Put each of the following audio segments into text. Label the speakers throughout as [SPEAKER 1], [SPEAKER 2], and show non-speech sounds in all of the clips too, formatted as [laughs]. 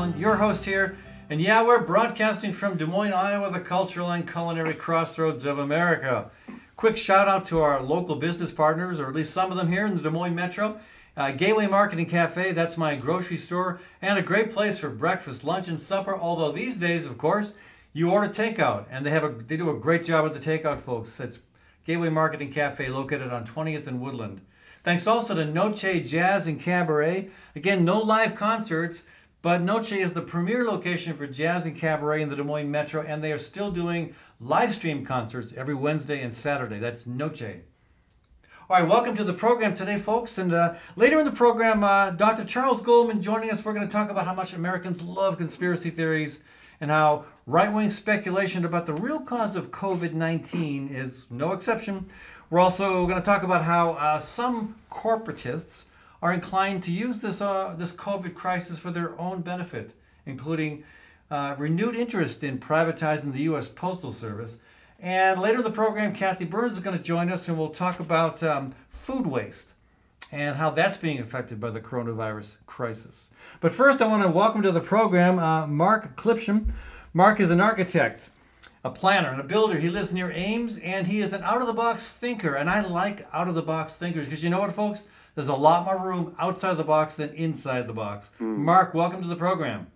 [SPEAKER 1] Fallon, your host here. And yeah, we're broadcasting from Des Moines, Iowa, the cultural and culinary crossroads of America. Quick shout out to our local business partners, or at least some of them here in the Des Moines Metro. Uh, Gateway Marketing Cafe, that's my grocery store, and a great place for breakfast, lunch, and supper. Although these days, of course, you order takeout, and they have a they do a great job with the takeout, folks. It's Gateway Marketing Cafe, located on 20th and Woodland. Thanks also to Noche Jazz and Cabaret. Again, no live concerts, but Noche is the premier location for jazz and cabaret in the Des Moines Metro, and they are still doing live stream concerts every Wednesday and Saturday. That's Noche. All right, welcome to the program today, folks. And uh, later in the program, uh, Dr. Charles Goldman joining us. We're going to talk about how much Americans love conspiracy theories and how right wing speculation about the real cause of COVID 19 is no exception. We're also going to talk about how uh, some corporatists are inclined to use this, uh, this COVID crisis for their own benefit, including uh, renewed interest in privatizing the U.S. Postal Service. And later in the program, Kathy Byrnes is going to join us and we'll talk about um, food waste and how that's being affected by the coronavirus crisis. But first, I want to welcome to the program uh, Mark Clipsham. Mark is an architect a planner and a builder. He lives near Ames and he is an out of the box thinker. And I like out of the box thinkers because you know what, folks? There's a lot more room outside the box than inside the box. Mm. Mark, welcome to the program.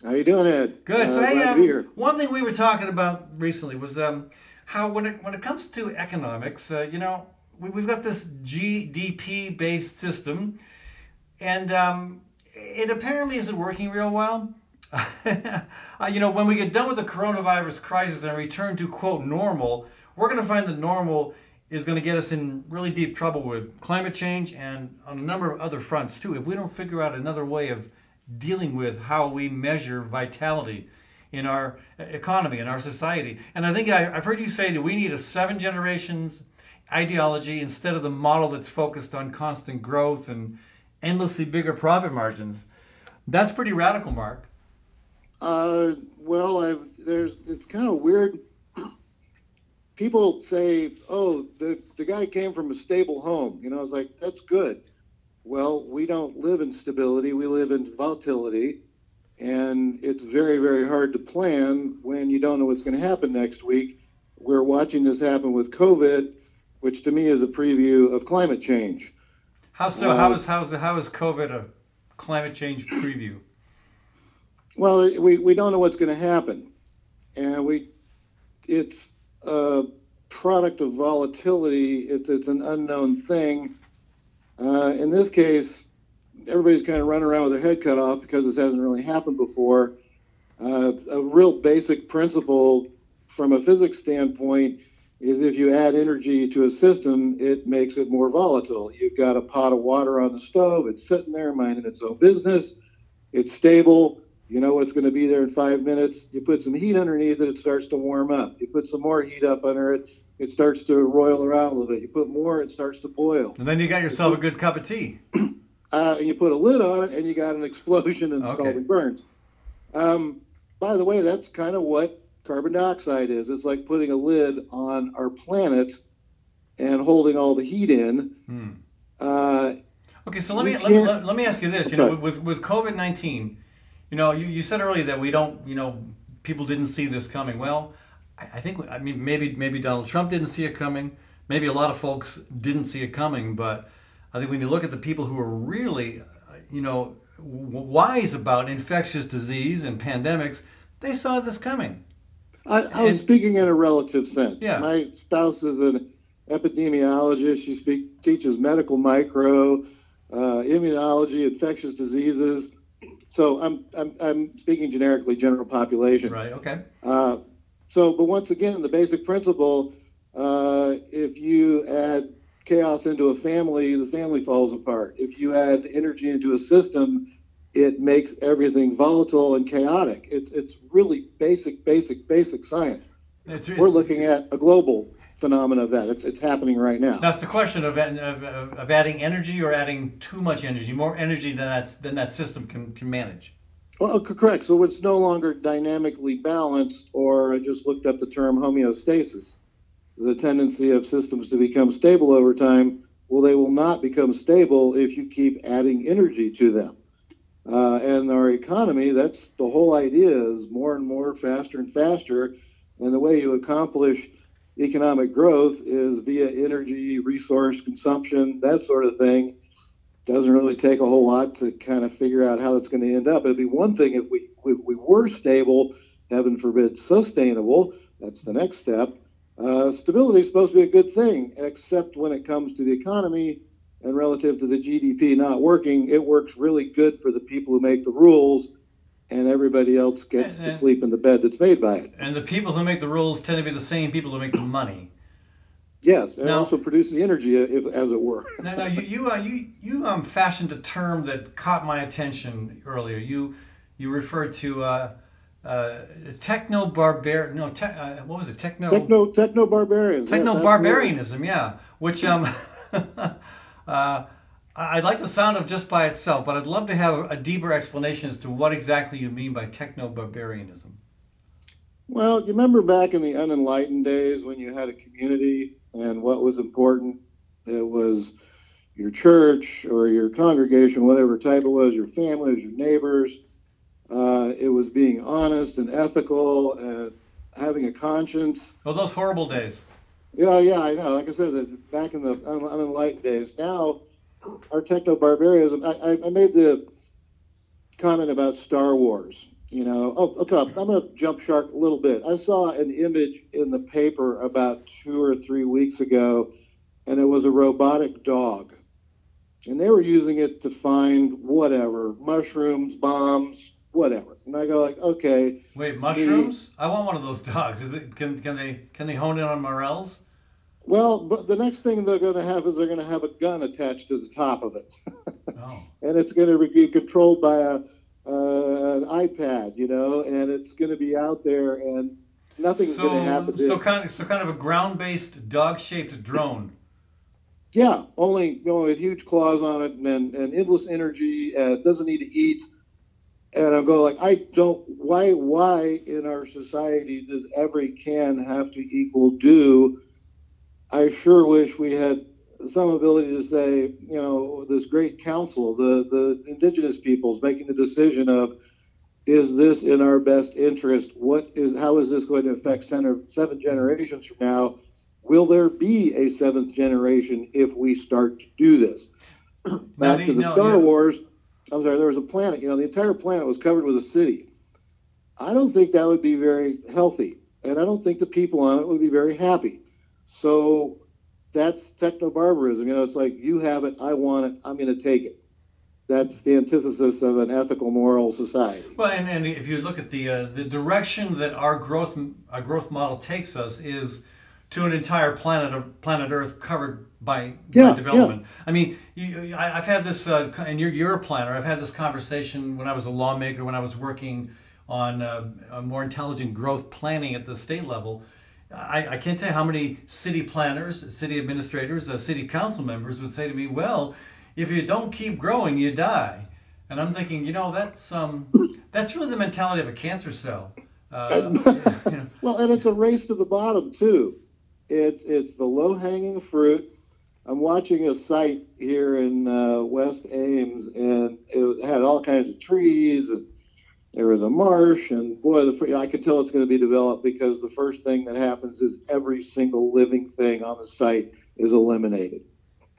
[SPEAKER 2] How are you doing, Ed?
[SPEAKER 1] Good. Uh, so, hey, um, one thing we were talking about recently was um, how when it when it comes to economics, uh, you know, we, have got this GDP based system, and um, it apparently isn't working real well. [laughs] uh, you know, when we get done with the coronavirus crisis and return to quote normal, we're going to find that normal is going to get us in really deep trouble with climate change and on a number of other fronts too. If we don't figure out another way of dealing with how we measure vitality in our economy, in our society. And I think I, have heard you say that we need a seven generations ideology instead of the model that's focused on constant growth and endlessly bigger profit margins. That's pretty radical, Mark.
[SPEAKER 2] Uh, well, I've, there's it's kind of weird. People say, "Oh, the the guy came from a stable home." You know, I was like, "That's good." Well, we don't live in stability; we live in volatility, and it's very, very hard to plan when you don't know what's going to happen next week. We're watching this happen with COVID, which to me is a preview of climate change.
[SPEAKER 1] How so? Uh, how is how is how is COVID a climate change preview?
[SPEAKER 2] Well, we, we don't know what's going to happen, and we it's a product of volatility. It's, it's an unknown thing. Uh, in this case, everybody's kind of running around with their head cut off because this hasn't really happened before. Uh, a real basic principle from a physics standpoint is if you add energy to a system, it makes it more volatile. You've got a pot of water on the stove, it's sitting there minding its own business, it's stable you know what's going to be there in five minutes. You put some heat underneath it, it starts to warm up. You put some more heat up under it, it starts to roil around a little bit. You put more, it starts to boil.
[SPEAKER 1] And then you got yourself you put, a good cup of tea. [clears throat]
[SPEAKER 2] Uh, and you put a lid on it, and you got an explosion and okay. scalding burns. Um, by the way, that's kind of what carbon dioxide is. It's like putting a lid on our planet and holding all the heat in.
[SPEAKER 1] Hmm. Uh, okay, so let me let, let, let, me ask you this. You know, with with COVID nineteen you know, you, you said earlier that we don't, you know, people didn't see this coming. Well, I, I think, I mean, maybe maybe Donald Trump didn't see it coming. Maybe a lot of folks didn't see it coming. But I think when you look at the people who are really, you know, wise about infectious disease and pandemics, they saw this coming.
[SPEAKER 2] I, I was speaking in a relative sense.
[SPEAKER 1] Yeah.
[SPEAKER 2] My spouse is an epidemiologist. She speak, teaches medical micro, uh, immunology, infectious diseases. So I'm, I'm, I'm speaking generically, general population.
[SPEAKER 1] Right, okay. Uh,
[SPEAKER 2] so, but once again, the basic principle uh, if you add chaos into a family, the family falls apart. If you add energy into a system, it makes everything volatile and chaotic. It's, it's really basic, basic, basic science. It's, We're looking at a global phenomena of that. It's, it's happening right now.
[SPEAKER 1] That's the question of, of, of adding energy or adding too much energy, more energy than that's than that system can, can manage.
[SPEAKER 2] Well, correct. So it's no longer dynamically balanced, or I just looked up the term homeostasis, the tendency of systems to become stable over time. Well, they will not become stable if you keep adding energy to them. Uh, And our economy, that's the whole idea is more and more, faster and faster. And the way you accomplish economic growth is via energy, resource consumption, that sort of thing. Doesn't really take a whole lot to kind of figure out how that's going to end up. It'd be one thing if we if we were stable, heaven forbid, sustainable. That's the next step. Uh, stability is supposed to be a good thing, except when it comes to the economy and relative to the GDP not working, it works really good for the people who make the rules, and everybody else gets
[SPEAKER 1] And-
[SPEAKER 2] to
[SPEAKER 1] and-
[SPEAKER 2] sleep in the bed that's made by it.
[SPEAKER 1] And the people who make the rules tend to be the same people who make the money.
[SPEAKER 2] Yes, and
[SPEAKER 1] Now-
[SPEAKER 2] also produce the energy, if, as it were.
[SPEAKER 1] Now, now you you uh, you you um fashioned a term that caught my attention earlier. You you referred to uh, uh, techno barbar no te- uh, what was it techno
[SPEAKER 2] Techno techno barbarians.
[SPEAKER 1] techno barbarianism yeah which um [laughs] uh, I like the sound of just by itself, but I'd love to have a deeper explanation as to what exactly you mean by techno barbarianism.
[SPEAKER 2] Well, you remember back in the unenlightened days when you had a community and what was important? It was your church or your congregation, whatever type it was, your family, was your neighbors. Uh, it was being honest and ethical and having a conscience.
[SPEAKER 1] Oh, those horrible days.
[SPEAKER 2] Yeah, yeah, I know. Like I said, back in the unenlightened days, now our techno barbarism. I, I, made the comment about Star Wars. You know, oh, okay, I'm going to jump shark a little bit. I saw an image in the paper about two or three weeks ago, and it was a robotic dog. And they were using it to find whatever mushrooms, bombs, whatever. And I go like, okay,
[SPEAKER 1] Wait, mushrooms? I want one of those dogs. Is it can can they can they hone in on morels?
[SPEAKER 2] Well, but the next thing they're going to have is they're going to have a gun attached to the top of it. [laughs]
[SPEAKER 1] Oh.
[SPEAKER 2] and it's going to be controlled by a uh, an iPad, you know, and it's going to be out there, and nothing's going to happen. To
[SPEAKER 1] so
[SPEAKER 2] it.
[SPEAKER 1] kind of so kind of a ground-based dog-shaped drone.
[SPEAKER 2] yeah, only you know, with huge claws on it and and, endless energy. Uh, it doesn't need to eat. And I'm going like, I don't. Why? Why in our society does every can have to equal do? I sure wish we had some ability to say, you know, this great council, the the indigenous peoples making the decision of, is this in our best interest? What is how is this going to affect seven, seven generations from now? Will there be a seventh generation if we start to do this? [clears throat] Back
[SPEAKER 1] the-
[SPEAKER 2] to the
[SPEAKER 1] no,
[SPEAKER 2] Star
[SPEAKER 1] yeah.
[SPEAKER 2] Wars. I'm sorry, there was a planet. You know, the entire planet was covered with a city. I don't think that would be very healthy, and I don't think the people on it would be very happy. So that's techno barbarism. You know, it's like you have it, I want it, I'm going to take it. That's the antithesis of an ethical, moral society.
[SPEAKER 1] Well, and, and if you look at the uh, the direction that our growth our growth model takes us is to an entire planet of planet Earth covered by,
[SPEAKER 2] Yeah,
[SPEAKER 1] by development. I mean, you, I, I've had this, uh, and you're you're a planner. I've had this conversation when I was a lawmaker, when I was working on uh, a more intelligent growth planning at the state level. I, I can't tell you how many city planners, city administrators, uh, city council members would say to me, "Well, if you don't keep growing, you die." And I'm thinking, you know, that's um, [laughs] that's really the mentality of a cancer cell. Uh, you [laughs] know,
[SPEAKER 2] Well, and it's a race to the bottom too. It's it's the low hanging fruit. I'm watching a site here in uh, West Ames, and it had all kinds of trees, and there was a marsh, and boy, the, I could tell it's going to be developed because the first thing that happens is every single living thing on the site is eliminated.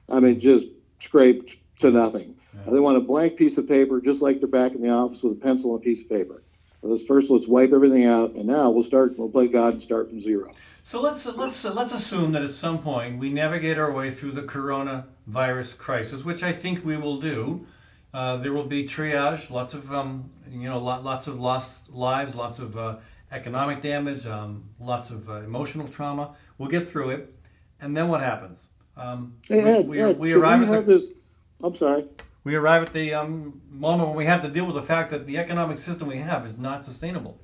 [SPEAKER 2] I mean, just scraped to nothing.
[SPEAKER 1] Yeah.
[SPEAKER 2] They want a blank piece of paper, just like they're back in the office with a pencil and a piece of paper. Let's first let's wipe everything out, and now we'll start. We'll play God and start from zero.
[SPEAKER 1] So let's let's let's assume that at some point we navigate our way through the coronavirus crisis, which I think we will do. Uh, there will be triage, lots of um, you know, lot, lots of lost lives, lots of uh, economic damage, um, lots of uh, emotional trauma. We'll get through it, and then what happens? Um,
[SPEAKER 2] Hey
[SPEAKER 1] we,
[SPEAKER 2] Ed,
[SPEAKER 1] we,
[SPEAKER 2] Ed,
[SPEAKER 1] we arrive
[SPEAKER 2] we
[SPEAKER 1] at the
[SPEAKER 2] this? I'm sorry.
[SPEAKER 1] we arrive at the um, moment when we have to deal with the fact that the economic system we have is not sustainable.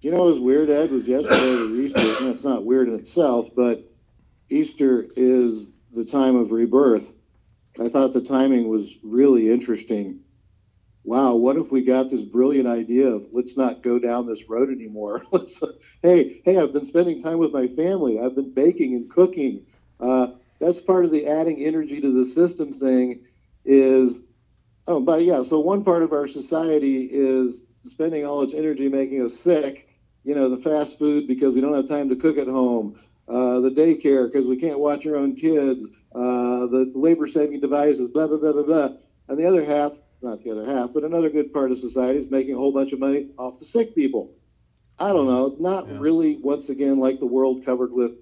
[SPEAKER 2] You know, what was weird, Ed, was yesterday was Easter. and it's not weird in itself, but Easter is the time of rebirth. I thought the timing was really interesting. Wow, what if we got this brilliant idea of let's not go down this road anymore? [laughs] Let's, hey, hey, I've been spending time with my family. I've been baking and cooking. Uh, that's part of the adding energy to the system thing. Is Oh, but yeah, so one part of our society is spending all its energy making us sick. You know, the fast food because we don't have time to cook at home, uh, the daycare because we can't watch our own kids, uh, the labor saving devices, blah, blah, blah, blah, blah. And the other half, not the other half, but another good part of society is making a whole bunch of money off the sick people. I don't know, not
[SPEAKER 1] Yeah.
[SPEAKER 2] really, once again, like the world covered with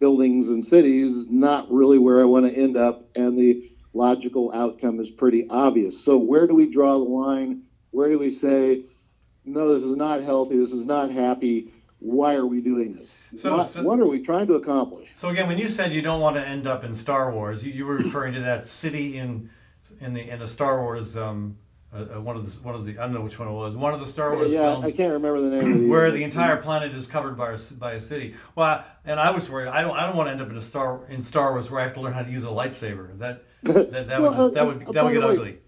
[SPEAKER 2] buildings and cities, not really where I want to end up. And the logical outcome is pretty obvious. So, where do we draw the line? Where do we say, no, this is not healthy, this is not happy? Why are we doing this?
[SPEAKER 1] So-
[SPEAKER 2] what,
[SPEAKER 1] so-
[SPEAKER 2] what are we trying to accomplish?
[SPEAKER 1] So again, when you said you don't want to end up in Star Wars, you, you were referring to that city in in the in the Star Wars um, uh, uh, one of the one of the I don't know which one it was one of the Star Wars
[SPEAKER 2] yeah,
[SPEAKER 1] films
[SPEAKER 2] I can't remember the name of the
[SPEAKER 1] where the entire planet is covered by a, by a city. Well, and I was worried. I don't I don't want to end up in a Star in Star Wars where I have to learn how to use a lightsaber. That that, that would [laughs]
[SPEAKER 2] Well,
[SPEAKER 1] just, that
[SPEAKER 2] uh,
[SPEAKER 1] would
[SPEAKER 2] uh,
[SPEAKER 1] that would get
[SPEAKER 2] way,
[SPEAKER 1] ugly.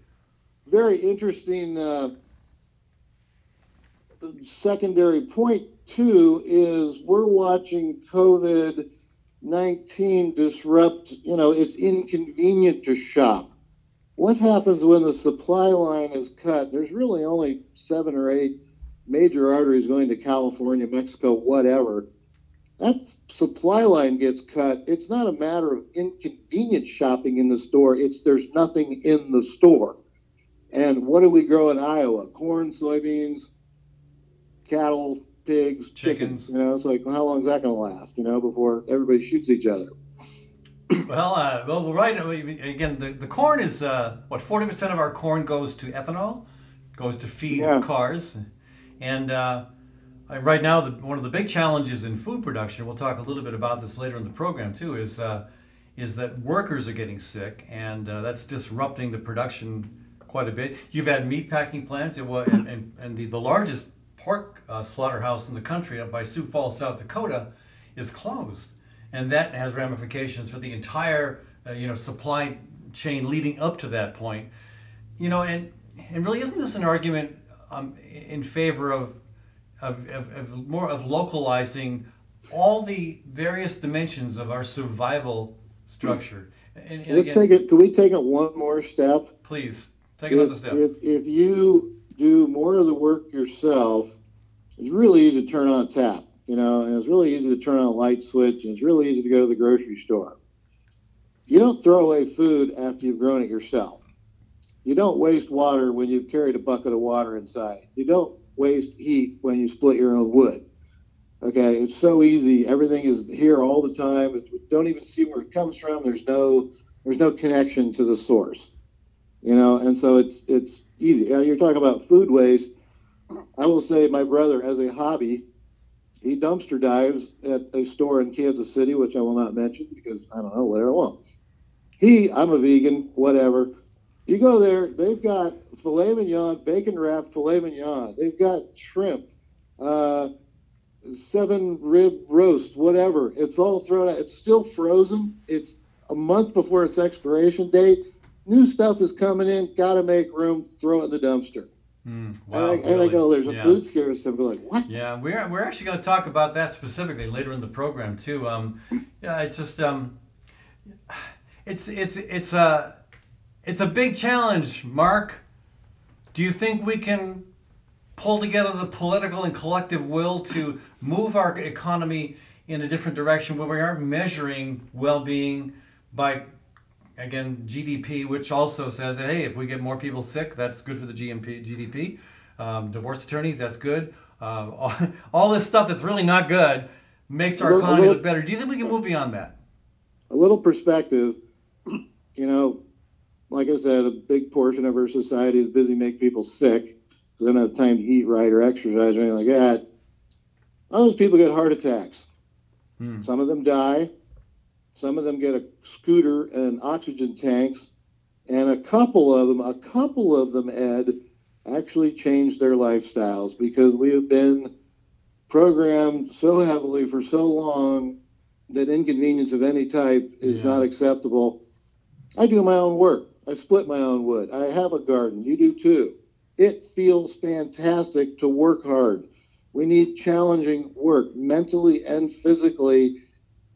[SPEAKER 2] very interesting uh, secondary point too is we're watching COVID nineteen disrupt. You know, it's inconvenient to shop. What happens when the supply line is cut? There's really only seven or eight major arteries going to California, Mexico, whatever. That supply line gets cut. It's not a matter of inconvenient shopping in the store. It's there's nothing in the store. And what do we grow in Iowa? Corn, soybeans, cattle, pigs, chickens.
[SPEAKER 1] Chickens.
[SPEAKER 2] You know, it's like well, how long is that going to last? You know, before everybody shoots each other.
[SPEAKER 1] Well, uh, well, right. Again, the, the corn is uh, what forty percent of our corn goes to ethanol, goes to feed
[SPEAKER 2] Yeah.
[SPEAKER 1] cars, and uh, right now the, one of the big challenges in food production. We'll talk a little bit about this later in the program too. Is uh, is that workers are getting sick, and uh, that's disrupting the production quite a bit. You've had meat packing plants, and, and, and the, the largest pork uh, slaughterhouse in the country up by Sioux Falls, South Dakota, is closed, and that has ramifications for the entire uh, you know supply chain leading up to that point. You know, and and really, isn't this an argument um, in favor of of, of, of more of localizing all the various dimensions of our survival structure? And, and
[SPEAKER 2] Let's
[SPEAKER 1] again,
[SPEAKER 2] take it. Can we take it one more step?
[SPEAKER 1] please take another step.
[SPEAKER 2] If, if you do more of the work yourself, it's really easy to turn on a tap, you know, and it's really easy to turn on a light switch, and it's really easy to go to the grocery store. You don't throw away food after you've grown it yourself. You don't waste water when you've carried a bucket of water inside. You don't waste heat when you split your own wood. Okay, it's so easy. Everything is here all the time. We don't even see where it comes from. There's no there's no connection to the source you know and so it's it's easy. Now, you're talking about food waste. I will say my brother as a hobby. He dumpster dives at a store in kansas city which i will not mention because i don't know whatever i want. He i'm a vegan whatever. You go there they've got filet mignon bacon wrapped filet mignon. They've got shrimp uh, seven rib roast whatever. It's all thrown out. It's still frozen. It's a month before its expiration date new stuff is coming in, got to make room, throw it in the dumpster.
[SPEAKER 1] Mm,
[SPEAKER 2] and,
[SPEAKER 1] wow,
[SPEAKER 2] I, and I go, there's a
[SPEAKER 1] Yeah.
[SPEAKER 2] food scarcity. I'm going, what?
[SPEAKER 1] Yeah, we're, we're actually going to talk about that specifically later in the program too. Um, yeah, it's just um, it's it's it's a it's a big challenge, Mark. Do you think we can pull together the political and collective will to move our economy in a different direction where we aren't measuring well-being by again GDP, which also says that hey, if we get more people sick, that's good for the GMP, GDP. Um, divorce attorneys, that's good. Uh, all, [laughs] all this stuff that's really not good makes our
[SPEAKER 2] little-
[SPEAKER 1] economy
[SPEAKER 2] little-
[SPEAKER 1] look better. Do you think we can move beyond that?
[SPEAKER 2] A little perspective, [clears throat] you know, like I said, a big portion of our society is busy making people sick because they don't have time to eat right or exercise or anything like that. All those people get heart attacks.
[SPEAKER 1] Hmm.
[SPEAKER 2] Some of them die. Some of them get a scooter and oxygen tanks. And a couple of them, a couple of them, Ed, actually changed their lifestyles because we have been programmed so heavily for so long that inconvenience of any type is
[SPEAKER 1] Yeah.
[SPEAKER 2] not acceptable. I do my own work. I split my own wood. I have a garden. You do too. It feels fantastic to work hard. We need challenging work mentally and physically.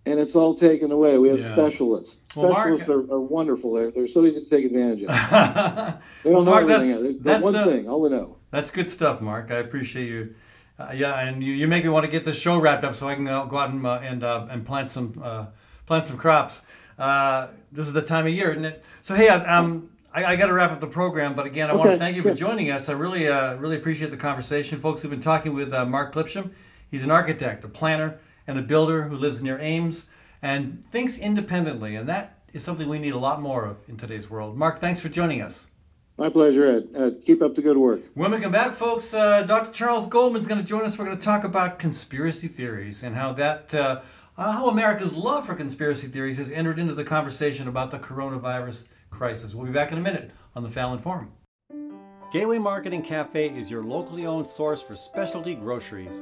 [SPEAKER 2] And it's all taken away. We have
[SPEAKER 1] Yeah.
[SPEAKER 2] specialists.
[SPEAKER 1] Well, Mark-
[SPEAKER 2] Specialists are, are wonderful. They're, they're so easy to take advantage of. [laughs] They don't know
[SPEAKER 1] Mark,
[SPEAKER 2] everything.
[SPEAKER 1] that's- that's,
[SPEAKER 2] one
[SPEAKER 1] uh,
[SPEAKER 2] thing. All they know.
[SPEAKER 1] That's good stuff, Mark. I appreciate you. Uh, yeah, and you, you make me want to get this show wrapped up so I can uh, go out and uh, and, uh, and plant some uh, plant some crops. Uh, this is the time of year, isn't it? So hey, I, um, I, I got to wrap up the program, but again, I want to thank you for joining us. I really uh, really appreciate the conversation, folks. We've been talking with uh, Mark Clipsham. He's an architect, a planner, and a builder who lives near Ames and thinks independently, and that is something we need a lot more of in today's world. Mark, thanks for joining us.
[SPEAKER 2] My pleasure, Ed. Uh, keep up the good work.
[SPEAKER 1] When we come back, folks, uh, Dr. Charles Goldman's going to join us. We're going to talk about conspiracy theories and how that, uh, uh, how America's love for conspiracy theories has entered into the conversation about the coronavirus crisis. We'll be back in a minute on the Fallon Forum. Gateway Marketing Cafe is your locally owned source for specialty groceries.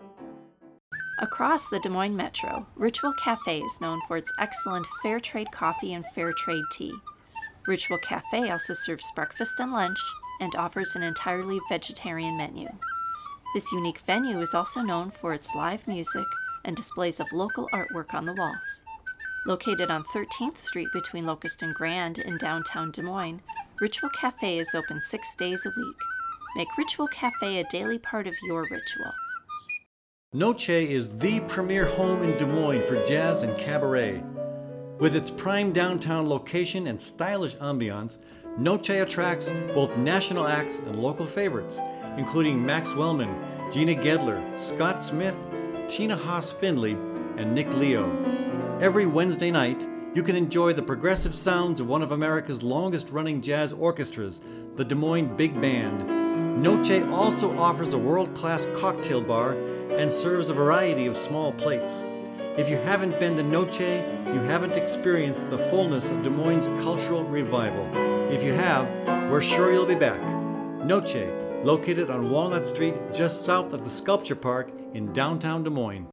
[SPEAKER 3] Across the Des Moines Metro, Ritual Cafe is known for its excellent fair trade coffee and fair trade tea. Ritual Cafe also serves breakfast and lunch and offers an entirely vegetarian menu. This unique venue is also known for its live music and displays of local artwork on the walls. Located on 13th Street between Locust and Grand in downtown Des Moines, Ritual Cafe is open six days a week. Make Ritual Cafe a daily part of your ritual.
[SPEAKER 1] Noche is the premier home in Des Moines for jazz and cabaret. With its prime downtown location and stylish ambiance, Noche attracts both national acts and local favorites, including Max Wellman, Gina Gedler, Scott Smith, Tina Haas Finley, and Nick Leo. Every Wednesday night, you can enjoy the progressive sounds of one of America's longest running jazz orchestras, the Des Moines Big Band. Noche also offers a world class cocktail bar and serves a variety of small plates. If you haven't been to Noche, you haven't experienced the fullness of Des Moines' cultural revival. If you have, we're sure you'll be back. Noche, located on Walnut Street just south of the Sculpture Park in downtown Des Moines.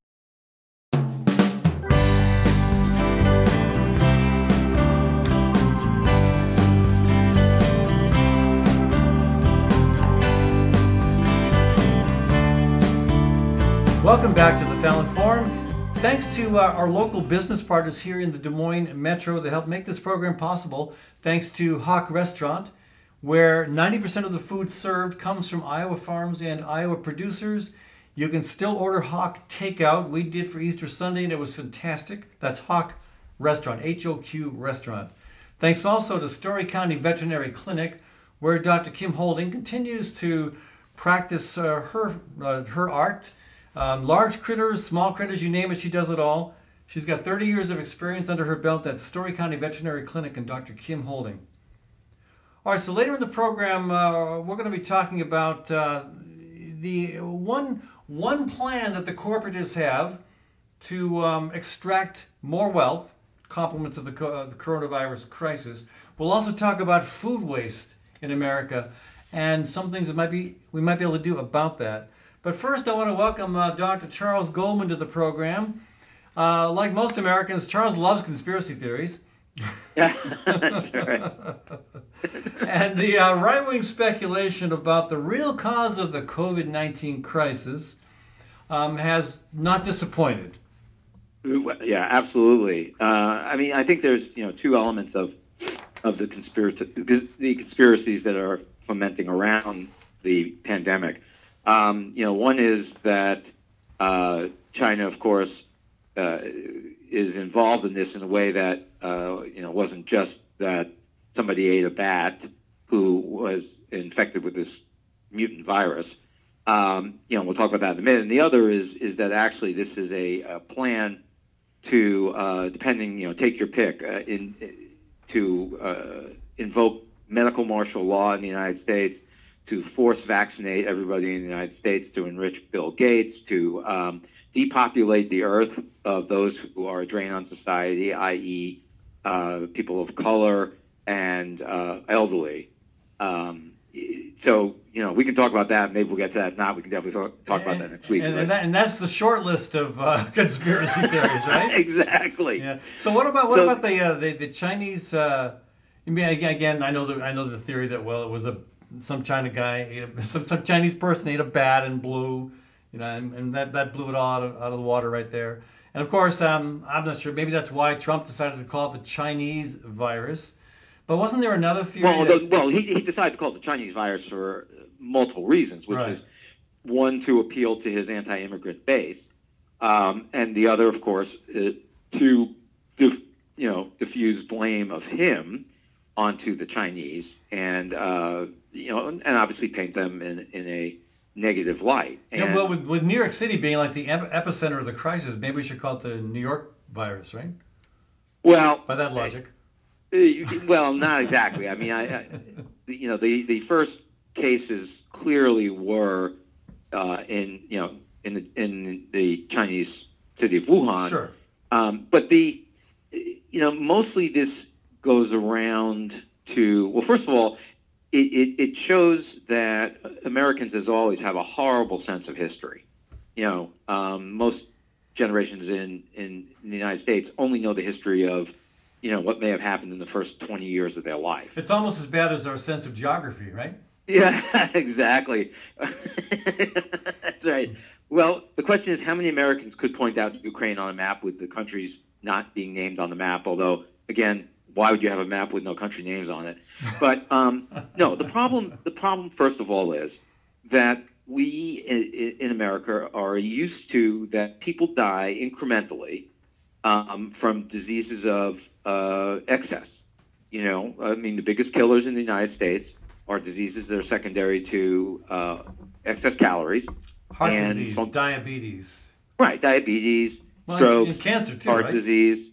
[SPEAKER 1] Welcome back to the Fallon Forum. Thanks to uh, our local business partners here in the Des Moines Metro that helped make this program possible. Thanks to HoQ Restaurant, where 90% of the food served comes from Iowa farms and Iowa producers. You can still order HoQ takeout. We did for Easter Sunday and it was fantastic. That's HoQ Restaurant, H O Q Restaurant. Thanks also to Story County Veterinary Clinic, where Dr. Kim Holding continues to practice uh, her uh, her art. Um, large critters, small critters, you name it, she does it all. She's got 30 years of experience under her belt at Story County Veterinary Clinic and Dr. Kim Holding. All right, so later in the program, uh, we're going to be talking about uh, the one one plan that the corporatists have to um, extract more wealth, compliments of the, uh, the coronavirus crisis. We'll also talk about food waste in America and some things that might be we might be able to do about that. But first, I want to welcome uh, Dr. Charles Goldman to the program. Uh, like most Americans, Charles loves conspiracy theories. [laughs] [laughs] And the uh, right wing speculation about the real cause of the COVID 19 crisis um, has not disappointed.
[SPEAKER 4] Yeah, absolutely. Uh, I mean, I think there's you know two elements of of the conspiracy the conspiracies that are fomenting around the pandemic. Um, you know, one is that uh, China, of course, uh, is involved in this in a way that uh, you know wasn't just that somebody ate a bat who was infected with this mutant virus. Um, you know, we'll talk about that in a minute. And the other is is that actually this is a, a plan to, uh, depending, you know, take your pick, uh, in to uh, invoke medical martial law in the United States, to force vaccinate everybody in the United States, to enrich Bill Gates, to um, depopulate the earth of those who are a drain on society, i.e., uh, people of color, and uh, elderly. Um, so you know we can talk about that. Maybe we'll get to that. If not, we can definitely talk, talk about that next week.
[SPEAKER 1] And, and, that, and that's the short list of uh, [laughs] conspiracy theories, right? [laughs]
[SPEAKER 4] exactly.
[SPEAKER 1] Yeah. So what about what
[SPEAKER 4] So-
[SPEAKER 1] about the uh, the, the Chinese? Uh, I mean, again, again, I know the I know the theory that well, it was a some China guy, a, [laughs] some some Chinese person ate a bat and blew, you know, and, and that that blew it all out of, out of the water right there. And of course, um, I'm not sure. Maybe that's why Trump decided to call it the Chinese virus. But wasn't there another theory?
[SPEAKER 4] Well,
[SPEAKER 1] that-
[SPEAKER 4] the, well, he, he decided to call it the Chinese virus for multiple reasons, which
[SPEAKER 1] Right.
[SPEAKER 4] is one to appeal to his anti-immigrant base, um, and the other, of course, uh, to dif- you know diffuse blame of him onto the Chinese, and uh, you know, and obviously paint them in in a negative light. And,
[SPEAKER 1] yeah, well, with, with New York City being like the ep- epicenter of the crisis, maybe we should call it the New York virus, right?
[SPEAKER 4] well,
[SPEAKER 1] By that logic.
[SPEAKER 4] Uh, well, not exactly. I mean, I, I you know, the the first cases clearly were uh, in you know in the in the Chinese city of Wuhan.
[SPEAKER 1] Sure.
[SPEAKER 4] Um, but the you know mostly this goes around to well, first of all, it, it, it shows that Americans, as always, have a horrible sense of history. You know, um, most generations in, in the United States only know the history of you know what may have happened in the first 20 years of their life.
[SPEAKER 1] It's almost as bad as our sense of geography, right?
[SPEAKER 4] Yeah, [laughs] exactly. That's right. Well, the question is how many Americans could point out Ukraine on a map with the countries not being named on the map? Although, again, why would you have a map with no country names on it? But um, no, the problem, the problem, first of all, is that we in, in America are used to that people die incrementally um, from diseases of uh, excess. You know, I mean, the biggest killers in the United States are diseases that are secondary to uh, excess calories.
[SPEAKER 1] Heart
[SPEAKER 4] And
[SPEAKER 1] disease,
[SPEAKER 4] from-
[SPEAKER 1] diabetes,
[SPEAKER 4] Right, diabetes,
[SPEAKER 1] well,
[SPEAKER 4] strokes,
[SPEAKER 1] cancer too,
[SPEAKER 4] heart
[SPEAKER 1] right?
[SPEAKER 4] disease,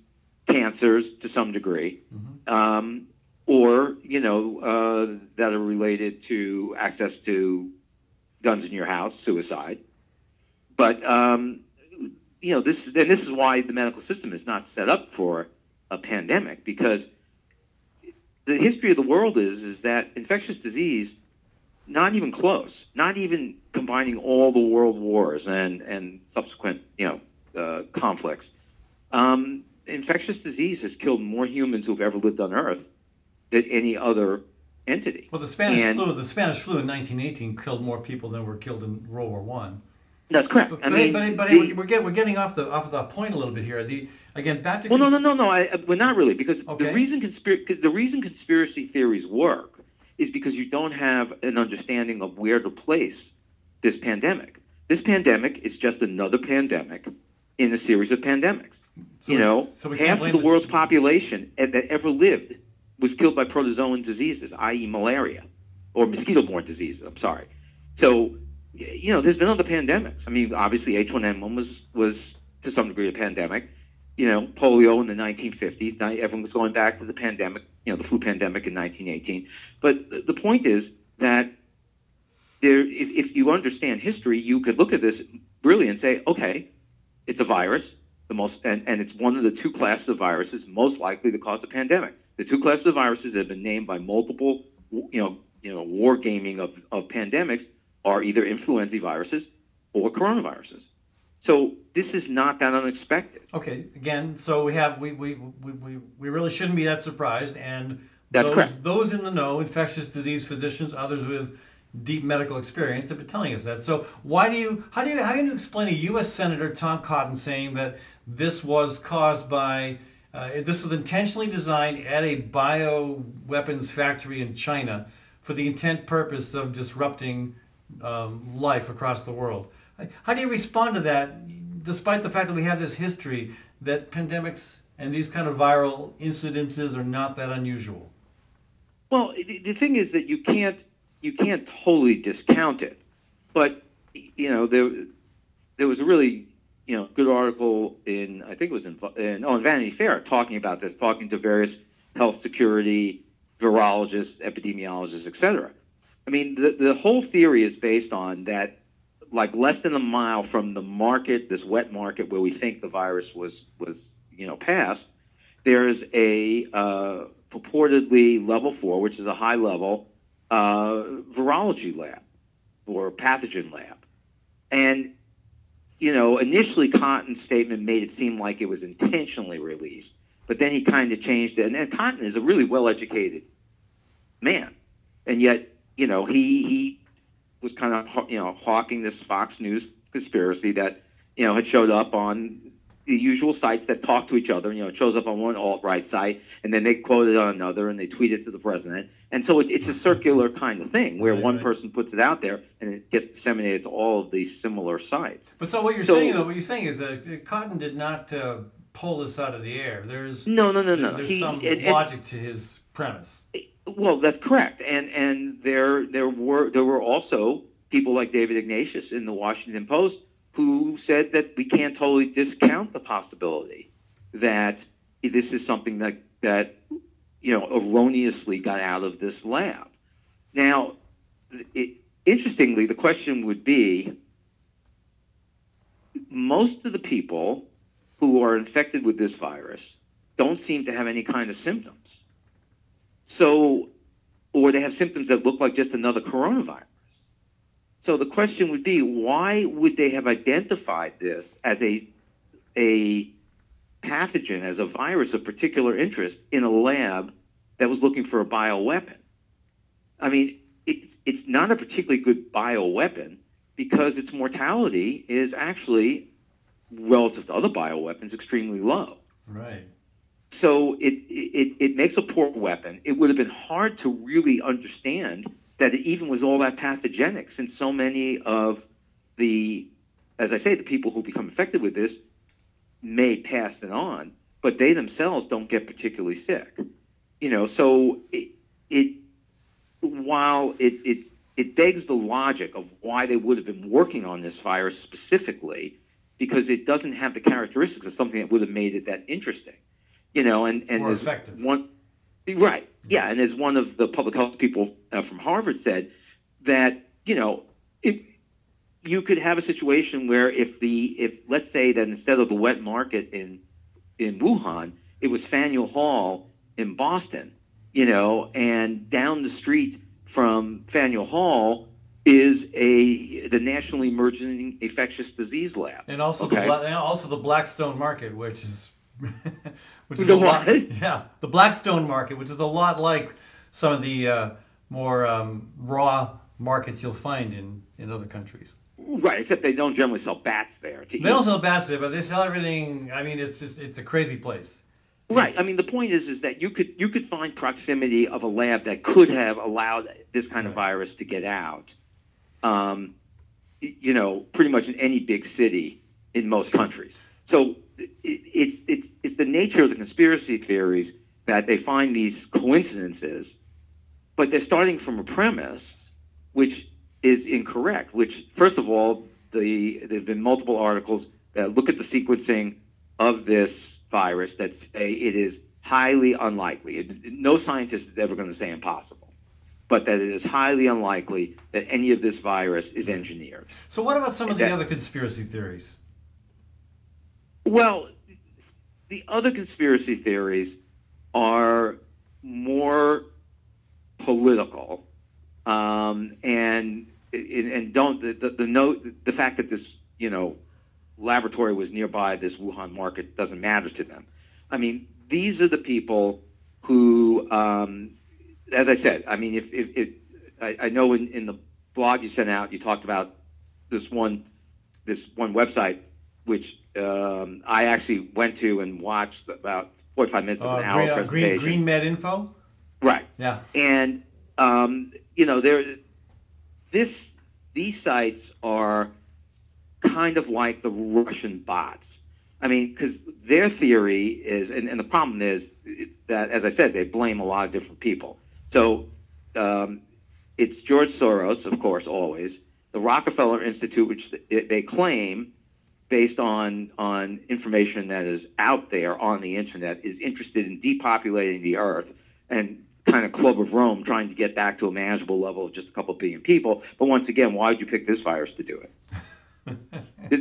[SPEAKER 4] cancers to some degree,
[SPEAKER 1] Mhm.
[SPEAKER 4] um, or you know uh, that are related to access to guns in your house, suicide. But um, you know this, and this is why the medical system is not set up for a pandemic because the history of the world is is that infectious disease, not even close, not even combining all the world wars and and subsequent you know uh, conflicts. Um, infectious disease has killed more humans who've ever lived on Earth than any other entity.
[SPEAKER 1] Well, the Spanish
[SPEAKER 4] And-
[SPEAKER 1] flu, the Spanish flu in 1918 killed more people than were killed in World War One.
[SPEAKER 4] That's correct.
[SPEAKER 1] But,
[SPEAKER 4] I mean,
[SPEAKER 1] but, but
[SPEAKER 4] the-
[SPEAKER 1] we're, we're, get, we're getting off the off the point a little bit here. The again back to
[SPEAKER 4] Well, no,
[SPEAKER 1] cons-
[SPEAKER 4] no, no, no. I, I, well, not really, because
[SPEAKER 1] Okay.
[SPEAKER 4] the reason conspir- the reason conspiracy theories work is because you don't have an understanding of where to place this pandemic. This pandemic is just another pandemic in a series of pandemics.
[SPEAKER 1] So
[SPEAKER 4] you
[SPEAKER 1] we-
[SPEAKER 4] know,
[SPEAKER 1] so
[SPEAKER 4] half of the
[SPEAKER 1] the-
[SPEAKER 4] world's population e- that ever lived was killed by protozoan diseases, i.e., malaria or mosquito-borne diseases. I'm sorry. So, you know, there's been other pandemics. I mean, obviously H1N1 was was to some degree a pandemic. You know, polio in the 1950s. Now everyone was going back to the pandemic. You know, the flu pandemic in 1918. But the point is that there, if, if you understand history, you could look at this really and say, okay, it's a virus, the most, and, and it's one of the two classes of viruses most likely to cause a pandemic. The two classes of viruses that have been named by multiple, you know, you know, war gaming of, of pandemics are either influenza viruses or coronaviruses. So this is not that unexpected.
[SPEAKER 1] Okay, again, so we have we we, we, we, we really shouldn't be that surprised, and
[SPEAKER 4] That's
[SPEAKER 1] those
[SPEAKER 4] correct.
[SPEAKER 1] those in the know, infectious disease physicians, others with deep medical experience, have been telling us that. So why do you how do you how do you explain a U.S. Senator Tom Cotton saying that this was caused by uh, this was intentionally designed at a bioweapons factory in China for the intent purpose of disrupting um, life across the world. How do you respond to that, despite the fact that we have this history that pandemics and these kind of viral incidences are not that unusual?
[SPEAKER 4] Well, the, thing is that you can't you can't totally discount it, but you know there there was a really you know good article in I think it was in, in oh in Vanity Fair talking about this, talking to various health security virologists, epidemiologists, etc. I mean, the the whole theory is based on that, like less than a mile from the market, this wet market where we think the virus was was you know passed, there's a uh, purportedly level four, which is a high level uh, virology lab or pathogen lab. And, you know, initially Cotton's statement made it seem like it was intentionally released, but then he kind of changed it. And, and Cotton is a really well educated man. And yet, you know, he, he was kind of, you know, hawking this Fox News conspiracy that, you know, had showed up on the usual sites that talk to each other. You know, it shows up on one alt right site, and then they quote it on another, and they tweet it to the president. And so it, it's a circular kind of thing where
[SPEAKER 1] Right,
[SPEAKER 4] one
[SPEAKER 1] right.
[SPEAKER 4] person puts it out there, and it gets disseminated to all of these similar sites.
[SPEAKER 1] But so what you're
[SPEAKER 4] So-
[SPEAKER 1] saying, though, what you're saying is that Cotton did not uh, pull this out of the air. There's
[SPEAKER 4] No, no, no, no.
[SPEAKER 1] There's
[SPEAKER 4] He-
[SPEAKER 1] some
[SPEAKER 4] and- and-
[SPEAKER 1] logic to his premise.
[SPEAKER 4] Well, that's correct, and and there there were there were also people like David Ignatius in the Washington Post who said that we can't totally discount the possibility that this is something that that you know erroneously got out of this lab. Now, it, interestingly, the question would be: most of the people who are infected with this virus don't seem to have any kind of symptoms. So, or they have symptoms that look like just another coronavirus. So the question would be, why would they have identified this as a a pathogen, as a virus of particular interest in a lab that was looking for a bioweapon? I mean, it, it's not a particularly good bioweapon because its mortality is actually, relative to other bioweapons, extremely low.
[SPEAKER 1] Right.
[SPEAKER 4] So it, it, it makes a poor weapon. It would have been hard to really understand that it even was all that pathogenic since so many of the, as I say, the people who become infected with this may pass it on, but they themselves don't get particularly sick. You know, so it, it while it, it, it begs the logic of why they would have been working on this virus specifically, because it doesn't have the characteristics of something that would have made it that interesting you know, and and
[SPEAKER 1] Or
[SPEAKER 4] as
[SPEAKER 1] effective.
[SPEAKER 4] one, right, yeah, and as one of the public health people uh, from Harvard said, that you know, if you could have a situation where if the if let's say that instead of the wet market in in Wuhan, it was Faneuil Hall in Boston, you know, and down the street from Faneuil Hall is a the National Emerging Infectious Disease Lab.
[SPEAKER 1] And also the
[SPEAKER 4] Okay.
[SPEAKER 1] Bla- and also the Blackstone market, which is [laughs] which is
[SPEAKER 4] The
[SPEAKER 1] a lot, [laughs] yeah, the Blackstone market, which is a lot like some of the uh, more um, raw markets you'll find in in other countries.
[SPEAKER 4] Right, except they don't generally sell bats there. To
[SPEAKER 1] They
[SPEAKER 4] eat.
[SPEAKER 1] don't sell bats there, but they sell everything. I mean, it's just it's a crazy place.
[SPEAKER 4] Right. I mean, the point is, is that you could you could find proximity of a lab that could have allowed this kind of virus to get out. Um, you know, pretty much in any big city in most [laughs] countries. So it, it's it's it's the nature of the conspiracy theories that they find these coincidences, but they're starting from a premise which is incorrect. Which, first of all, the there's been multiple articles that look at the sequencing of this virus that say it is highly unlikely. It, no scientist is ever going to say impossible, but that it is highly unlikely that any of this virus is engineered.
[SPEAKER 1] So what about some of the other conspiracy theories?
[SPEAKER 4] Well, the other conspiracy theories are more political, um, and and don't the, the the note the fact that this you know laboratory was nearby this Wuhan market doesn't matter to them. I mean, these are the people who, um, as I said, I mean, if if, if I, I know in, in the blog you sent out, you talked about this one this one website which um, I actually went to and watched about 45 minutes of
[SPEAKER 1] Uh,
[SPEAKER 4] an hour
[SPEAKER 1] green, uh, green, GreenMedInfo.
[SPEAKER 4] Right.
[SPEAKER 1] Yeah.
[SPEAKER 4] And um, you know, there, this, these sites are kind of like the Russian bots. I mean, because their theory is, and, and the problem is that, as I said, they blame a lot of different people. So um, it's George Soros, of course, always the Rockefeller Institute, which they claim, based on on information that is out there on the internet, is interested in depopulating the Earth and kind of club of Rome, trying to get back to a manageable level of just a couple billion people. But once again, why did you pick this virus to do it? [laughs] this,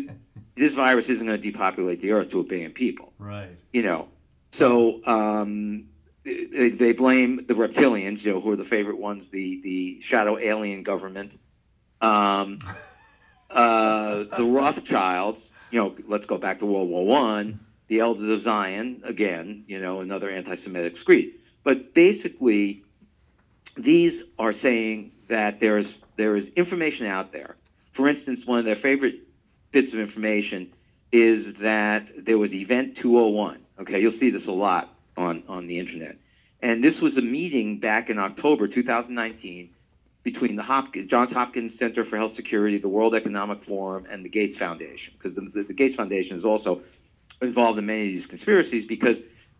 [SPEAKER 4] this virus isn't going to depopulate the Earth to a billion people
[SPEAKER 1] right.
[SPEAKER 4] you know. So um, they, they blame the reptilians, you know, who are the favorite ones, the the shadow alien government, um, [laughs] uh, the Rothschilds. You know, let's go back to World War One. The Elders of Zion, again, you know, another anti-Semitic screed. But basically, these are saying that there's there is information out there. For instance, one of their favorite bits of information is that there was Event 201. Okay, you'll see this a lot on, on the internet. And this was a meeting back in October 2019 between the Hopkins, Johns Hopkins Center for Health Security, the World Economic Forum, and the Gates Foundation. Because the, the, Gates Foundation is also involved in many of these conspiracies because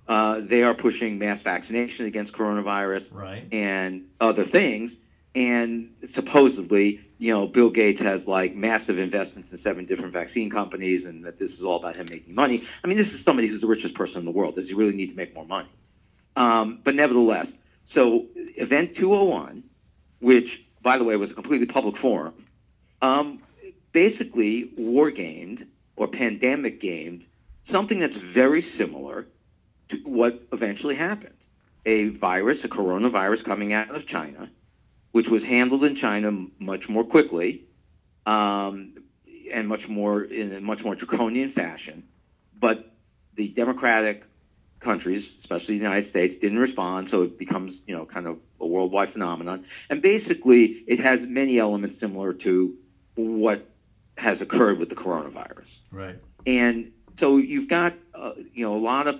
[SPEAKER 4] uh, they are pushing mass vaccination against coronavirus
[SPEAKER 1] right.
[SPEAKER 4] and other things. And supposedly, you know, Bill Gates has like massive investments in seven different vaccine companies, and that this is all about him making money. I mean, this is somebody who's the richest person in the world. Does he really need to make more money? Um, but nevertheless, so Event 201, which, by the way, was a completely public forum, um, basically war gamed or pandemic gamed something that's very similar to what eventually happened. A virus, a coronavirus coming out of China, which was handled in China much more quickly um, and much more in a much more draconian fashion. But the democratic countries, especially the United States, didn't respond, so it becomes you know kind of a worldwide phenomenon. And basically, it has many elements similar to what has occurred with the coronavirus.
[SPEAKER 1] Right.
[SPEAKER 4] And so you've got uh, you know a lot of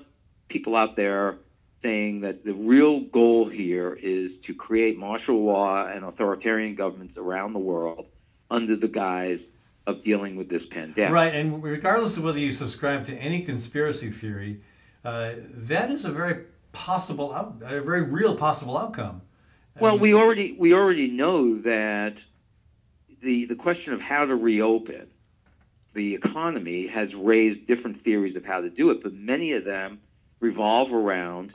[SPEAKER 4] people out there saying that the real goal here is to create martial law and authoritarian governments around the world under the guise of dealing with this pandemic.
[SPEAKER 1] Right, and regardless of whether you subscribe to any conspiracy theory, uh, that is a very possible, out, a very real possible outcome.
[SPEAKER 4] I well, mean, we already we already know that the the question of how to reopen the economy has raised different theories of how to do it, but many of them revolve around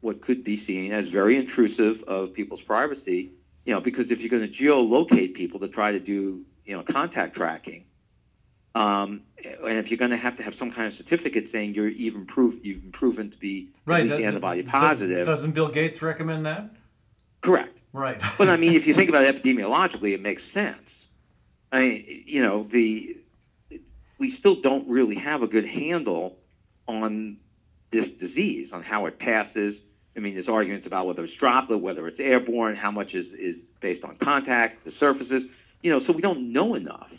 [SPEAKER 4] what could be seen as very intrusive of people's privacy. You know, because if you're going to geolocate people to try to do you know contact tracking, um, and if you're going to have to have some kind of certificate saying you're even proof you've been proven to be
[SPEAKER 1] right,
[SPEAKER 4] does, antibody positive.
[SPEAKER 1] Doesn't Bill Gates recommend that?
[SPEAKER 4] Correct.
[SPEAKER 1] Right. [laughs]
[SPEAKER 4] but I mean, if you think about it epidemiologically, it makes sense. I mean, you know, the we still don't really have a good handle on this disease, on how it passes, I mean, there's arguments about whether it's droplet, whether it's airborne, how much is, is based on contact, the surfaces. You know, so we don't know enough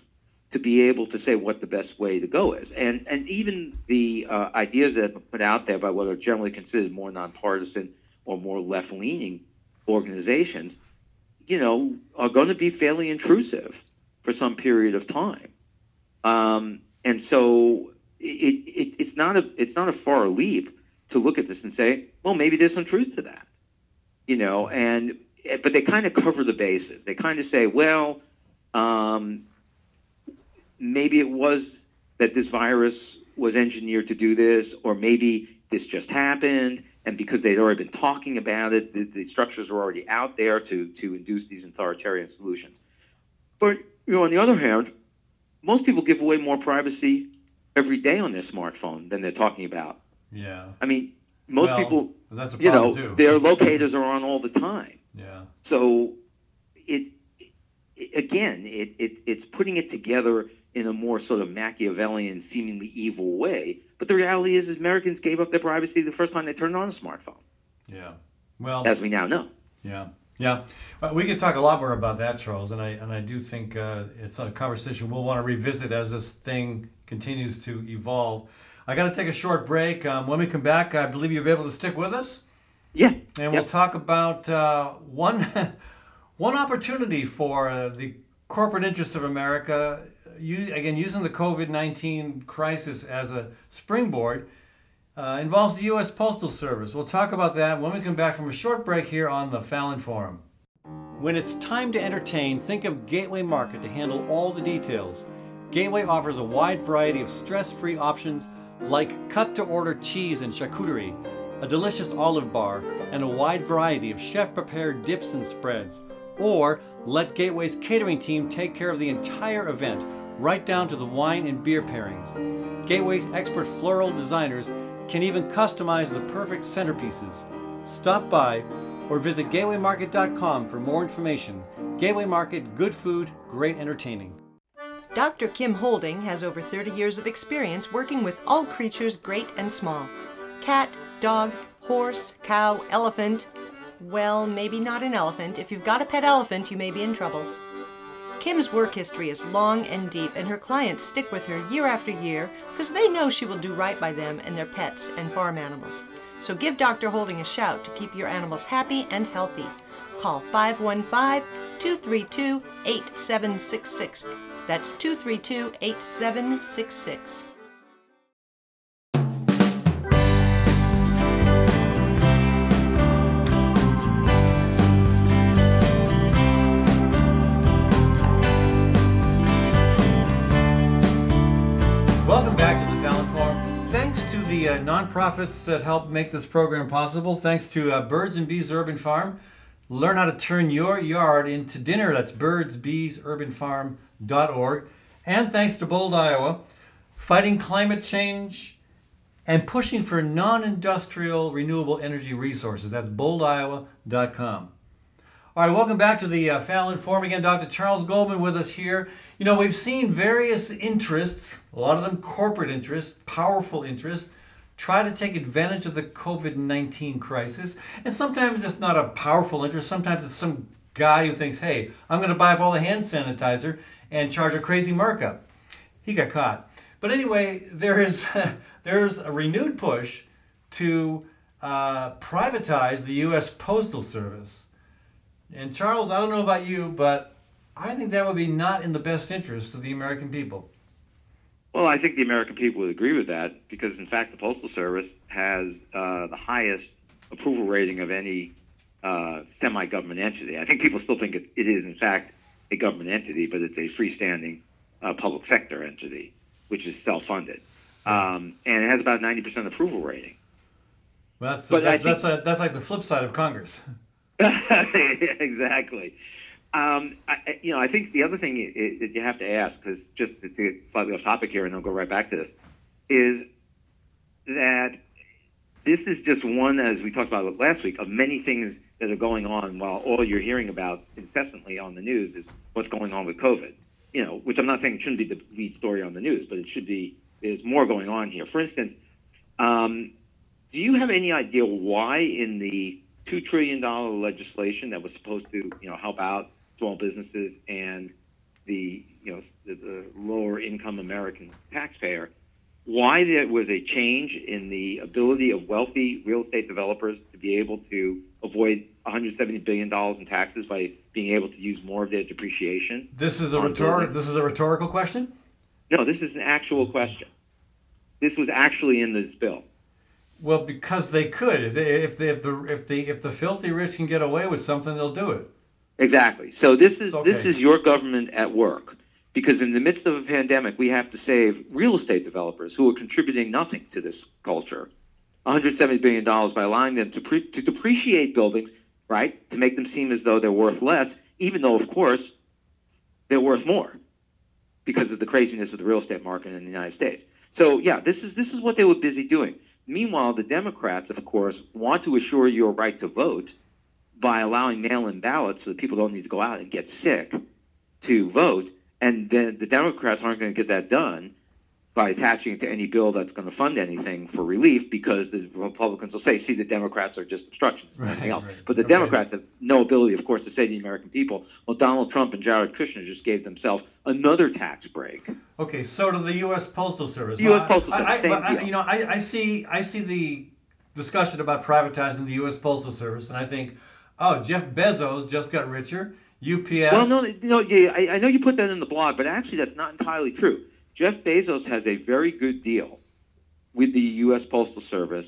[SPEAKER 4] to be able to say what the best way to go is. And and even the uh, ideas that are put out there by what are generally considered more nonpartisan or more left-leaning organizations, you know, are going to be fairly intrusive for some period of time. Um, and so it, it, it's not a it's not a far leap to look at this and say, well, maybe there's some truth to that, you know, and but they kind of cover the bases. They kind of say, well, um, maybe it was that this virus was engineered to do this, or maybe this just happened, and because they'd already been talking about it, the, the structures were already out there to to induce these authoritarian solutions. But you know, on the other hand, most people give away more privacy every day on their smartphone than they're talking about.
[SPEAKER 1] Yeah.
[SPEAKER 4] I mean, most
[SPEAKER 1] well,
[SPEAKER 4] people,
[SPEAKER 1] that's a
[SPEAKER 4] you know,
[SPEAKER 1] too.
[SPEAKER 4] their locators are on all the time.
[SPEAKER 1] Yeah.
[SPEAKER 4] So it, it again, it, it it's putting it together in a more sort of Machiavellian, seemingly evil way. But the reality is, is Americans gave up their privacy the first time they turned on a smartphone.
[SPEAKER 1] Yeah. Well,
[SPEAKER 4] as we now know.
[SPEAKER 1] Yeah. Yeah, well, we could talk a lot more about that, Charles, and I and I do think uh, it's a conversation we'll want to revisit as this thing continues to evolve. I got to take a short break. Um, when we come back, I believe you'll be able to stick with us.
[SPEAKER 4] Yeah.
[SPEAKER 1] And we'll talk about uh, one [laughs] one opportunity for uh, the corporate interests of America. You, again, using the COVID nineteen crisis as a springboard. Uh, involves the U.S. Postal Service. We'll talk about that when we come back from a short break here on the Fallon Forum. When it's time to entertain, think of Gateway Market to handle all the details. Gateway offers a wide variety of stress free options like cut to order cheese and charcuterie, a delicious olive bar, and a wide variety of chef prepared dips and spreads. Or let Gateway's catering team take care of the entire event, right down to the wine and beer pairings. Gateway's expert floral designers can even customize the perfect centerpieces. Stop by or visit gatewaymarket.com for more information. Gateway Market, good food, great entertaining.
[SPEAKER 5] Dr. Kim Holding has over 30 years of experience working with all creatures great and small cat, dog, horse, cow, elephant. Well, maybe not an elephant. If you've got a pet elephant, you may be in trouble. Kim's work history is long and deep, and her clients stick with her year after year because they know she will do right by them and their pets and farm animals. So give Dr. Holding a shout to keep your animals happy and healthy. Call 515 232 8766. That's 232 8766.
[SPEAKER 1] Welcome back to the Fallon Forum. Thanks to the uh, nonprofits that help make this program possible. Thanks to uh, Birds and Bees Urban Farm. Learn how to turn your yard into dinner. That's birdsbeesurbanfarm.org. And thanks to Bold, Iowa, fighting climate change and pushing for non industrial renewable energy resources. That's boldiowa.com. All right, welcome back to the uh, Fallon Forum again. Dr. Charles Goldman with us here. You know, we've seen various interests, a lot of them corporate interests, powerful interests, try to take advantage of the COVID 19 crisis. And sometimes it's not a powerful interest, sometimes it's some guy who thinks, hey, I'm going to buy up all the hand sanitizer and charge a crazy markup. He got caught. But anyway, there is, [laughs] there's a renewed push to uh, privatize the U.S. Postal Service. And Charles, I don't know about you, but I think that would be not in the best interest of the American people.
[SPEAKER 4] Well, I think the American people would agree with that because, in fact, the Postal Service has uh, the highest approval rating of any uh, semi government entity. I think people still think it, it is, in fact, a government entity, but it's a freestanding uh, public sector entity, which is self funded. Um, and it has about 90% approval rating.
[SPEAKER 1] Well, that's,
[SPEAKER 4] But
[SPEAKER 1] that's,
[SPEAKER 4] think-
[SPEAKER 1] that's, a, that's like the flip side of Congress. [laughs] [laughs]
[SPEAKER 4] exactly. Um, I, you know, I think the other thing that you have to ask, because just to slightly off topic here, and I'll go right back to this, is that this is just one, as we talked about last week, of many things that are going on. While all you're hearing about incessantly on the news is what's going on with COVID. You know, which I'm not saying shouldn't be the lead story on the news, but it should be. There's more going on here. For instance, um, do you have any idea why in the two trillion dollar legislation that was supposed to, you know, help out small businesses and the, you know, the, the lower income American taxpayer, why there was a change in the ability of wealthy real estate developers to be able to avoid 170 billion dollars in taxes by being able to use more of their depreciation?
[SPEAKER 1] This is a rhetor- This is a rhetorical question.
[SPEAKER 4] No, this is an actual question. This was actually in this bill.
[SPEAKER 1] Well, because they could. If, they, if, they, if the if the if the filthy rich can get away with something, they'll do it.
[SPEAKER 4] Exactly. So this is
[SPEAKER 1] okay.
[SPEAKER 4] this is your government at work. Because in the midst of a pandemic, we have to save real estate developers who are contributing nothing to this culture, 170 billion dollars by allowing them to pre- to depreciate buildings, right, to make them seem as though they're worth less, even though of course they're worth more, because of the craziness of the real estate market in the United States. So yeah, this is this is what they were busy doing. Meanwhile, the Democrats, of course, want to assure your right to vote by allowing mail-in ballots so that people don't need to go out and get sick to vote. And then the Democrats aren't going to get that done by attaching it to any bill that's going to fund anything for relief because the Republicans will say, see, the Democrats are just obstructionists
[SPEAKER 1] Right,
[SPEAKER 4] else.
[SPEAKER 1] right.
[SPEAKER 4] But the
[SPEAKER 1] Okay.
[SPEAKER 4] Democrats have no ability, of course, to say to the American people, well, Donald Trump and Jared Kushner just gave themselves another tax break.
[SPEAKER 1] Okay, so to the U.S. Postal Service.
[SPEAKER 4] The US Postal Service,
[SPEAKER 1] I,
[SPEAKER 4] same
[SPEAKER 1] but I- you know, I, I see I see the discussion about privatizing the U.S. Postal Service, and I think, oh, Jeff Bezos just got richer. UPS.
[SPEAKER 4] Well, no, no, yeah, I, I know you put that in the blog, but actually that's not entirely true. Jeff Bezos has a very good deal with the U.S. Postal Service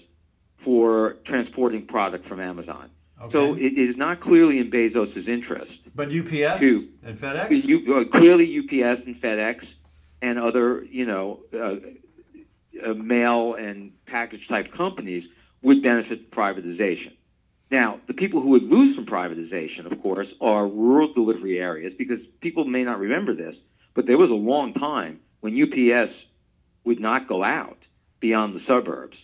[SPEAKER 4] for transporting product from Amazon. So it is not clearly in Bezos' interest.
[SPEAKER 1] But UPS
[SPEAKER 4] Two.
[SPEAKER 1] and FedEx.
[SPEAKER 4] You, uh, clearly, UPS and FedEx and other, you know, uh, uh, mail and package type companies would benefit from privatization. Now, the people who would lose from privatization, of course, are rural delivery areas because people may not remember this, but there was a long time when UPS would not go out beyond the suburbs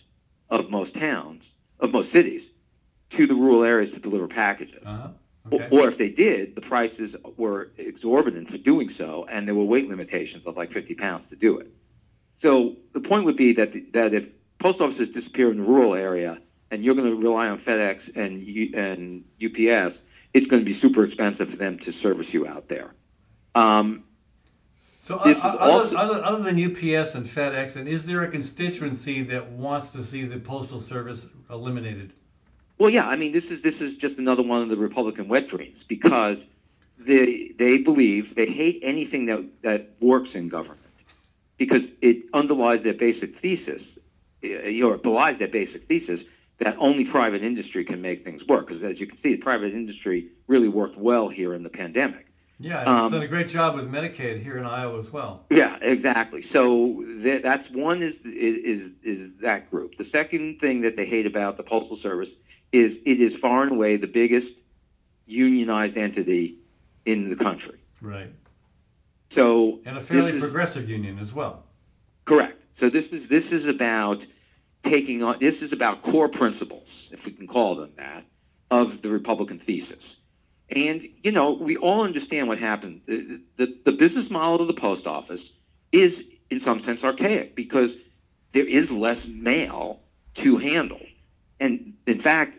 [SPEAKER 4] of most towns, of most cities, to the rural areas to deliver packages.
[SPEAKER 1] Uh-huh. Okay.
[SPEAKER 4] Or if they did, the prices were exorbitant for doing so, and there were weight limitations of like 50 pounds to do it. So the point would be that that if post offices disappear in the rural area, and you're going to rely on FedEx and U, and UPS, it's going to be super expensive for them to service you out there. Um,
[SPEAKER 1] So uh, other, other, other than UPS and FedEx, and is there a constituency that wants to see the postal service eliminated?
[SPEAKER 4] Well, yeah, I mean, this is this is just another one of the Republican wet dreams because they they believe they hate anything that that works in government because it underlies their basic thesis, eh, or belies their basic thesis that only private industry can make things work. Because as you can see, the private industry really worked well here in the pandemic.
[SPEAKER 1] Yeah, it's
[SPEAKER 4] Um,
[SPEAKER 1] done a great job with Medicaid here in Iowa as well.
[SPEAKER 4] Yeah, exactly. So th- that's one is, is is is that group. The second thing that they hate about the postal service is it is far and away the biggest unionized entity in the country.
[SPEAKER 1] Right.
[SPEAKER 4] So
[SPEAKER 1] And a fairly
[SPEAKER 4] is-
[SPEAKER 1] progressive union as well.
[SPEAKER 4] Correct. So this is this is about taking on this is about core principles, if we can call them that, of the Republican thesis. And you know, we all understand what happened. The, the, the business model of the post office is, in some sense, archaic because there is less mail to handle. And in fact,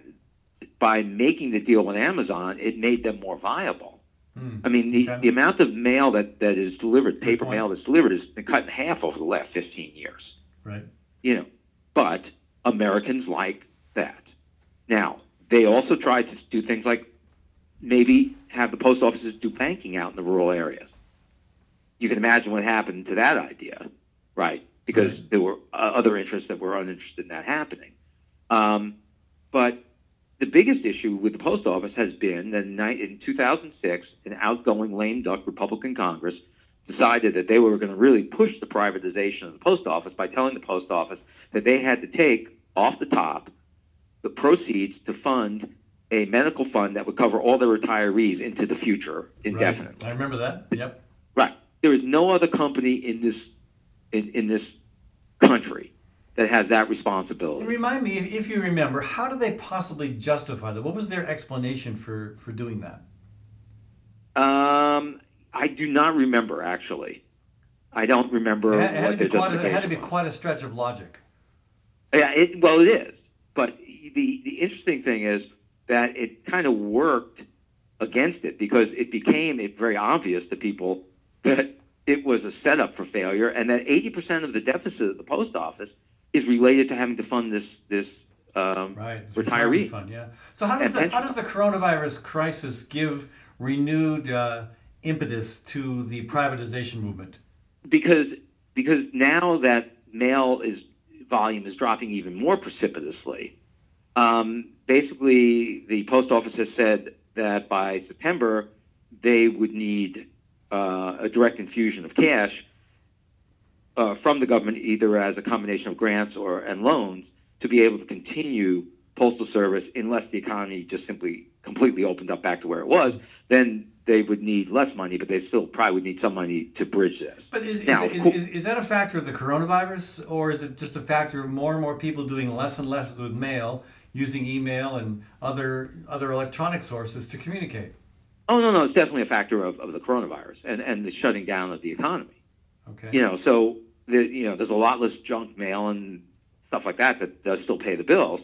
[SPEAKER 4] by making the deal with Amazon, it made them more viable.
[SPEAKER 1] Hmm.
[SPEAKER 4] I mean, the,
[SPEAKER 1] Okay.
[SPEAKER 4] the amount of mail that, that is delivered, paper
[SPEAKER 1] point.
[SPEAKER 4] mail that's delivered, has been cut in half over the last 15 years.
[SPEAKER 1] Right.
[SPEAKER 4] You know, but Americans like that. Now, they also tried to do things like maybe have the post offices do banking out in the rural areas. You can imagine what happened to that idea, right? Because
[SPEAKER 1] Right.
[SPEAKER 4] there were uh, other interests that were uninterested in that happening. Um, but the biggest issue with the post office has been that in in 2006, an outgoing lame duck Republican Congress decided that they were going to really push the privatization of the post office by telling the post office that they had to take off the top the proceeds to fund a medical fund that would cover all their retirees into the future indefinitely.
[SPEAKER 1] Right. I remember that. Yep.
[SPEAKER 4] Right. There is no other company in this in, in this country that has that responsibility.
[SPEAKER 1] remind me, if, if you remember, how did they possibly justify that? What was their explanation for, for doing that?
[SPEAKER 4] Um, I do not remember actually. I don't remember
[SPEAKER 1] It had, to be quite a, it had to be quite a stretch of logic.
[SPEAKER 4] Yeah, it, well, it is. But the the interesting thing is that it kind of worked against it because it became it very obvious to people that it was a setup for failure, and that 80% of the deficit of the post office is related to having to fund this this um,
[SPEAKER 1] Right. this
[SPEAKER 4] retiree.
[SPEAKER 1] fund, yeah. So how does the, how does the coronavirus crisis give renewed uh, impetus to the privatization movement?
[SPEAKER 4] because because now that mail is volume is dropping even more precipitously. Um, basically, the post office has said that by September they would need uh, a direct infusion of cash uh, from the government, either as a combination of grants or and loans, to be able to continue postal service unless the economy just simply completely opened up back to where it was. Then they would need less money, but they still probably would need some money to bridge this.
[SPEAKER 1] But is, is,
[SPEAKER 4] Now,
[SPEAKER 1] is, is, is that a factor of the coronavirus, or is it just a factor of more and more people doing less and less with mail, using email and other other electronic sources to communicate?
[SPEAKER 4] Oh no, no, it's definitely a factor of, of the coronavirus and, and the shutting down of the economy.
[SPEAKER 1] Okay.
[SPEAKER 4] You know, so the, you know, there's a lot less junk mail and stuff like that that does still pay the bills,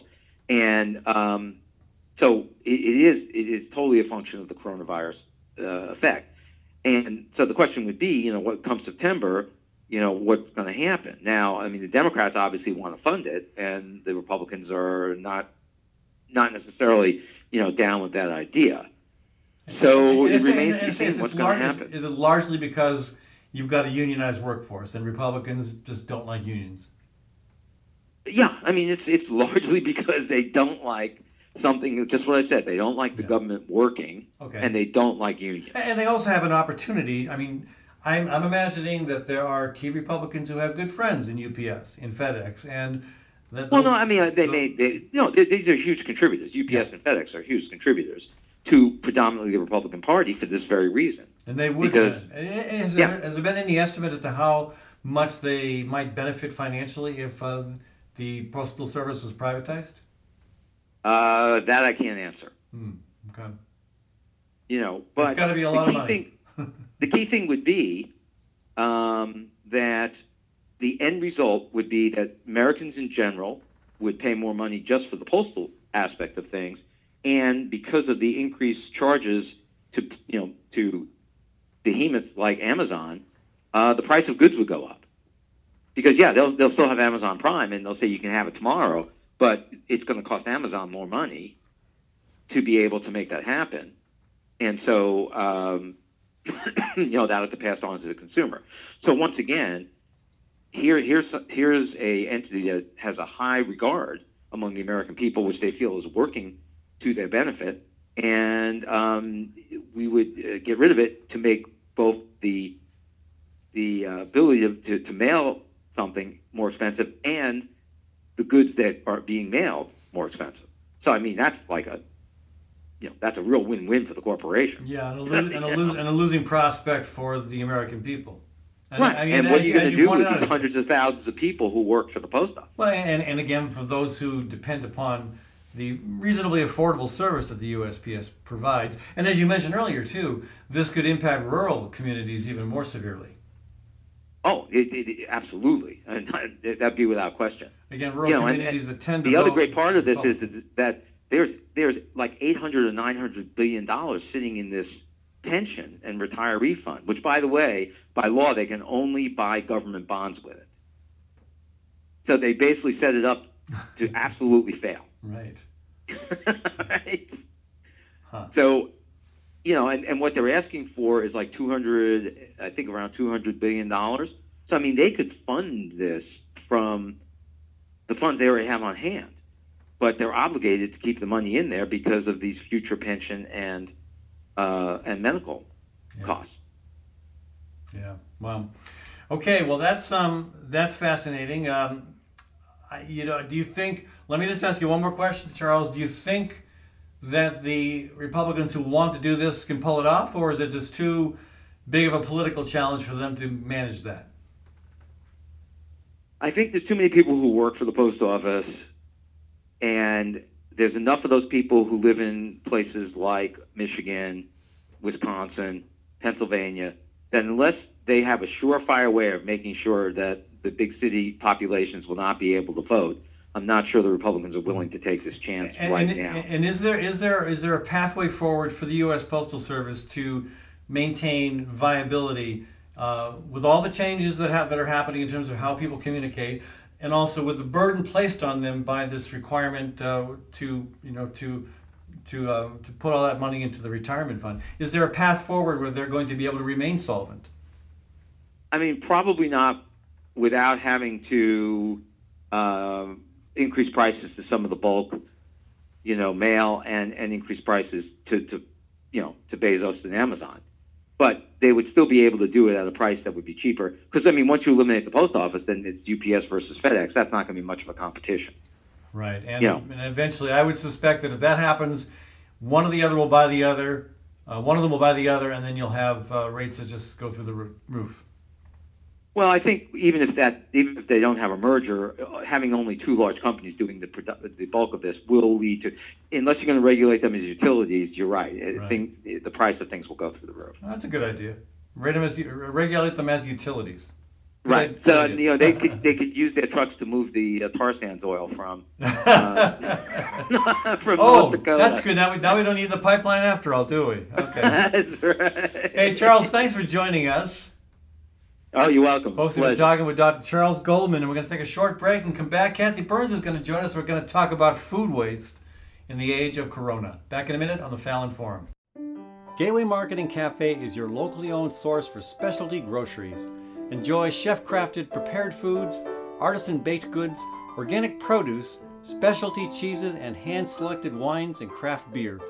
[SPEAKER 4] and um, so it, it is it is totally a function of the coronavirus uh, effect. And so the question would be, you know, what comes September, you know, what's going to happen? Now, I mean, the Democrats obviously want to fund it, and the Republicans are not not necessarily, you know, down with that idea. So it remains to be seen what's going to
[SPEAKER 1] is-
[SPEAKER 4] happen.
[SPEAKER 1] Is it largely because you've got a unionized workforce and Republicans just don't like unions?
[SPEAKER 4] Yeah, I mean it's it's largely [laughs] because they don't like something. Just what I said. They don't like the
[SPEAKER 1] Yeah.
[SPEAKER 4] government working,
[SPEAKER 1] Okay.
[SPEAKER 4] and they don't like unions.
[SPEAKER 1] And they also have an opportunity. I mean, I'm, I'm imagining that there are key Republicans who have good friends in UPS, in FedEx, and that.
[SPEAKER 4] Well,
[SPEAKER 1] those-
[SPEAKER 4] no, I mean uh, they made they no. They, these are huge contributors. UPS
[SPEAKER 1] Yeah.
[SPEAKER 4] and FedEx are huge contributors to predominantly the Republican Party for this very reason.
[SPEAKER 1] And they would.
[SPEAKER 4] because-
[SPEAKER 1] uh, has, there,
[SPEAKER 4] Yeah.
[SPEAKER 1] has there been any estimate as to how much they might benefit financially if uh, the postal service was privatized?
[SPEAKER 4] Uh, that I can't answer.
[SPEAKER 1] Hmm. Okay.
[SPEAKER 4] You know, but
[SPEAKER 1] it's got to be a lot of money.
[SPEAKER 4] Thing, [laughs] the key thing would be um, that the end result would be that Americans in general would pay more money just for the postal aspect of things, and because of the increased charges to you know to behemoths like Amazon, uh, the price of goods would go up. Because yeah, they'll they'll still have Amazon Prime, and they'll say you can have it tomorrow, but it's going to cost Amazon more money to be able to make that happen, and so um, [coughs] you know that has to pass on to the consumer. So once again, here here's here's a entity that has a high regard among the American people, which they feel is working to their benefit, and um, we would uh, get rid of it to make both the the uh, ability to, to, mail something more expensive and the goods that are being mailed more expensive. So I mean that's like a you know that's a real win-win for the corporation.
[SPEAKER 1] Yeah, and a, lo- and a, lo- and a losing prospect for the American people. And,
[SPEAKER 4] right.
[SPEAKER 1] I mean,
[SPEAKER 4] and what
[SPEAKER 1] as
[SPEAKER 4] are you
[SPEAKER 1] you-
[SPEAKER 4] going to do with
[SPEAKER 1] out,
[SPEAKER 4] these hundreds of thousands of people who work for the post office?
[SPEAKER 1] Well, and, and again, for those who depend upon the reasonably affordable service that the USPS provides, and as you mentioned earlier too, this could impact rural communities even more severely.
[SPEAKER 4] Oh, it, it, it- absolutely, and [laughs] that'd be without question.
[SPEAKER 1] Again, rural
[SPEAKER 4] You know, and-
[SPEAKER 1] communities that tend to
[SPEAKER 4] The other great part of this oh.
[SPEAKER 1] is
[SPEAKER 4] that there's there's like 800 or 900 billion dollars sitting in this pension and retiree fund, which, by the way, by law they can only buy government bonds with it. So they basically set it up to [laughs] absolutely fail.
[SPEAKER 1] right. [laughs]
[SPEAKER 4] right?
[SPEAKER 1] Huh.
[SPEAKER 4] So, you know, and, and what they're asking for is like 200, I think around 200 billion dollars. So, I mean, they could fund this from the funds they already have on hand, but they're obligated to keep the money in there because of these future pension and uh, and medical
[SPEAKER 1] Yeah.
[SPEAKER 4] costs.
[SPEAKER 1] Yeah. Wow. Okay. Well, that's um that's fascinating. Um, I, you know, do you think? Let me just ask you one more question, Charles. Do you think that the Republicans who want to do this can pull it off, or is it just too big of a political challenge for them to manage that?
[SPEAKER 4] I think there's too many people who work for the post office, and there's enough of those people who live in places like Michigan, Wisconsin, Pennsylvania, that unless they have a surefire way of making sure that the big city populations will not be able to vote, I'm not sure the Republicans are willing to take this chance
[SPEAKER 1] And,
[SPEAKER 4] right
[SPEAKER 1] and,
[SPEAKER 4] now.
[SPEAKER 1] and is there is there is there a pathway forward for the U.S. Postal Service to maintain viability uh, with all the changes that have that are happening in terms of how people communicate, and also with the burden placed on them by this requirement uh, to you know to to uh, to put all that money into the retirement fund? Is there a path forward where they're going to be able to remain solvent?
[SPEAKER 4] I mean, probably not without having to um, increase prices to some of the bulk, you know, mail and, and increase prices to, to, you know, to Bezos and Amazon. But they would still be able to do it at a price that would be cheaper. Because, I mean, once you eliminate the post office, then it's UPS versus FedEx. That's not going to be much of a competition.
[SPEAKER 1] Right, and,
[SPEAKER 4] Yeah.
[SPEAKER 1] and eventually, I would suspect that if that happens, one or the other will buy the other, uh, one of them will buy the other, and then you'll have uh, rates that just go through the roof.
[SPEAKER 4] Well, I think even if that, even if they don't have a merger, uh, having only two large companies doing the produ- the bulk of this will lead to, unless you're going to regulate them as utilities, you're right. Uh,
[SPEAKER 1] Right.
[SPEAKER 4] Thing, the price of things will go through the roof.
[SPEAKER 1] That's a good idea. As, regulate them as utilities. Good
[SPEAKER 4] Right.
[SPEAKER 1] idea.
[SPEAKER 4] So you know they [laughs] could they could use their trucks to move the uh, tar sands oil from
[SPEAKER 1] idea. [laughs] [laughs]
[SPEAKER 4] from
[SPEAKER 1] oh, that's good. Now we, now we don't need the pipeline after all, do we? Okay.
[SPEAKER 4] That's right.
[SPEAKER 1] hey, Charles, thanks for joining us.
[SPEAKER 4] Oh, you're welcome.
[SPEAKER 1] Folks, we've been talking with Dr. Charles Goldman, and we're going to take a short break and come back. Kathy Byrnes is going to join us. We're going to talk about food waste in the age of Corona. Back in a minute on the Fallon Forum. Gateway Market and Cafe is your locally owned source for specialty groceries. Enjoy chef crafted prepared foods, artisan baked goods, organic produce, specialty cheeses, and hand selected wines and craft beer.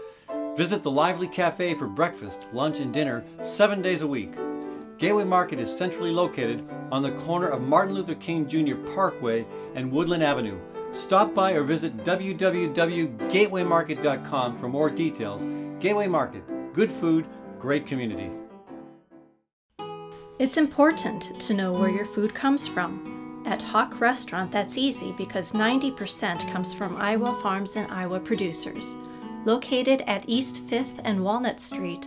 [SPEAKER 1] Visit the lively cafe for breakfast, lunch, and dinner seven days a week. Gateway Market is centrally located on the corner of Martin Luther King Jr. Parkway and Woodland Avenue. Stop by or visit www.gatewaymarket.com for more details. Gateway Market, good food, great community.
[SPEAKER 3] It's important to know where your food comes from. At HoQ Restaurant, that's easy because 90% comes from Iowa farms and Iowa producers. Located at East 5th and Walnut Street,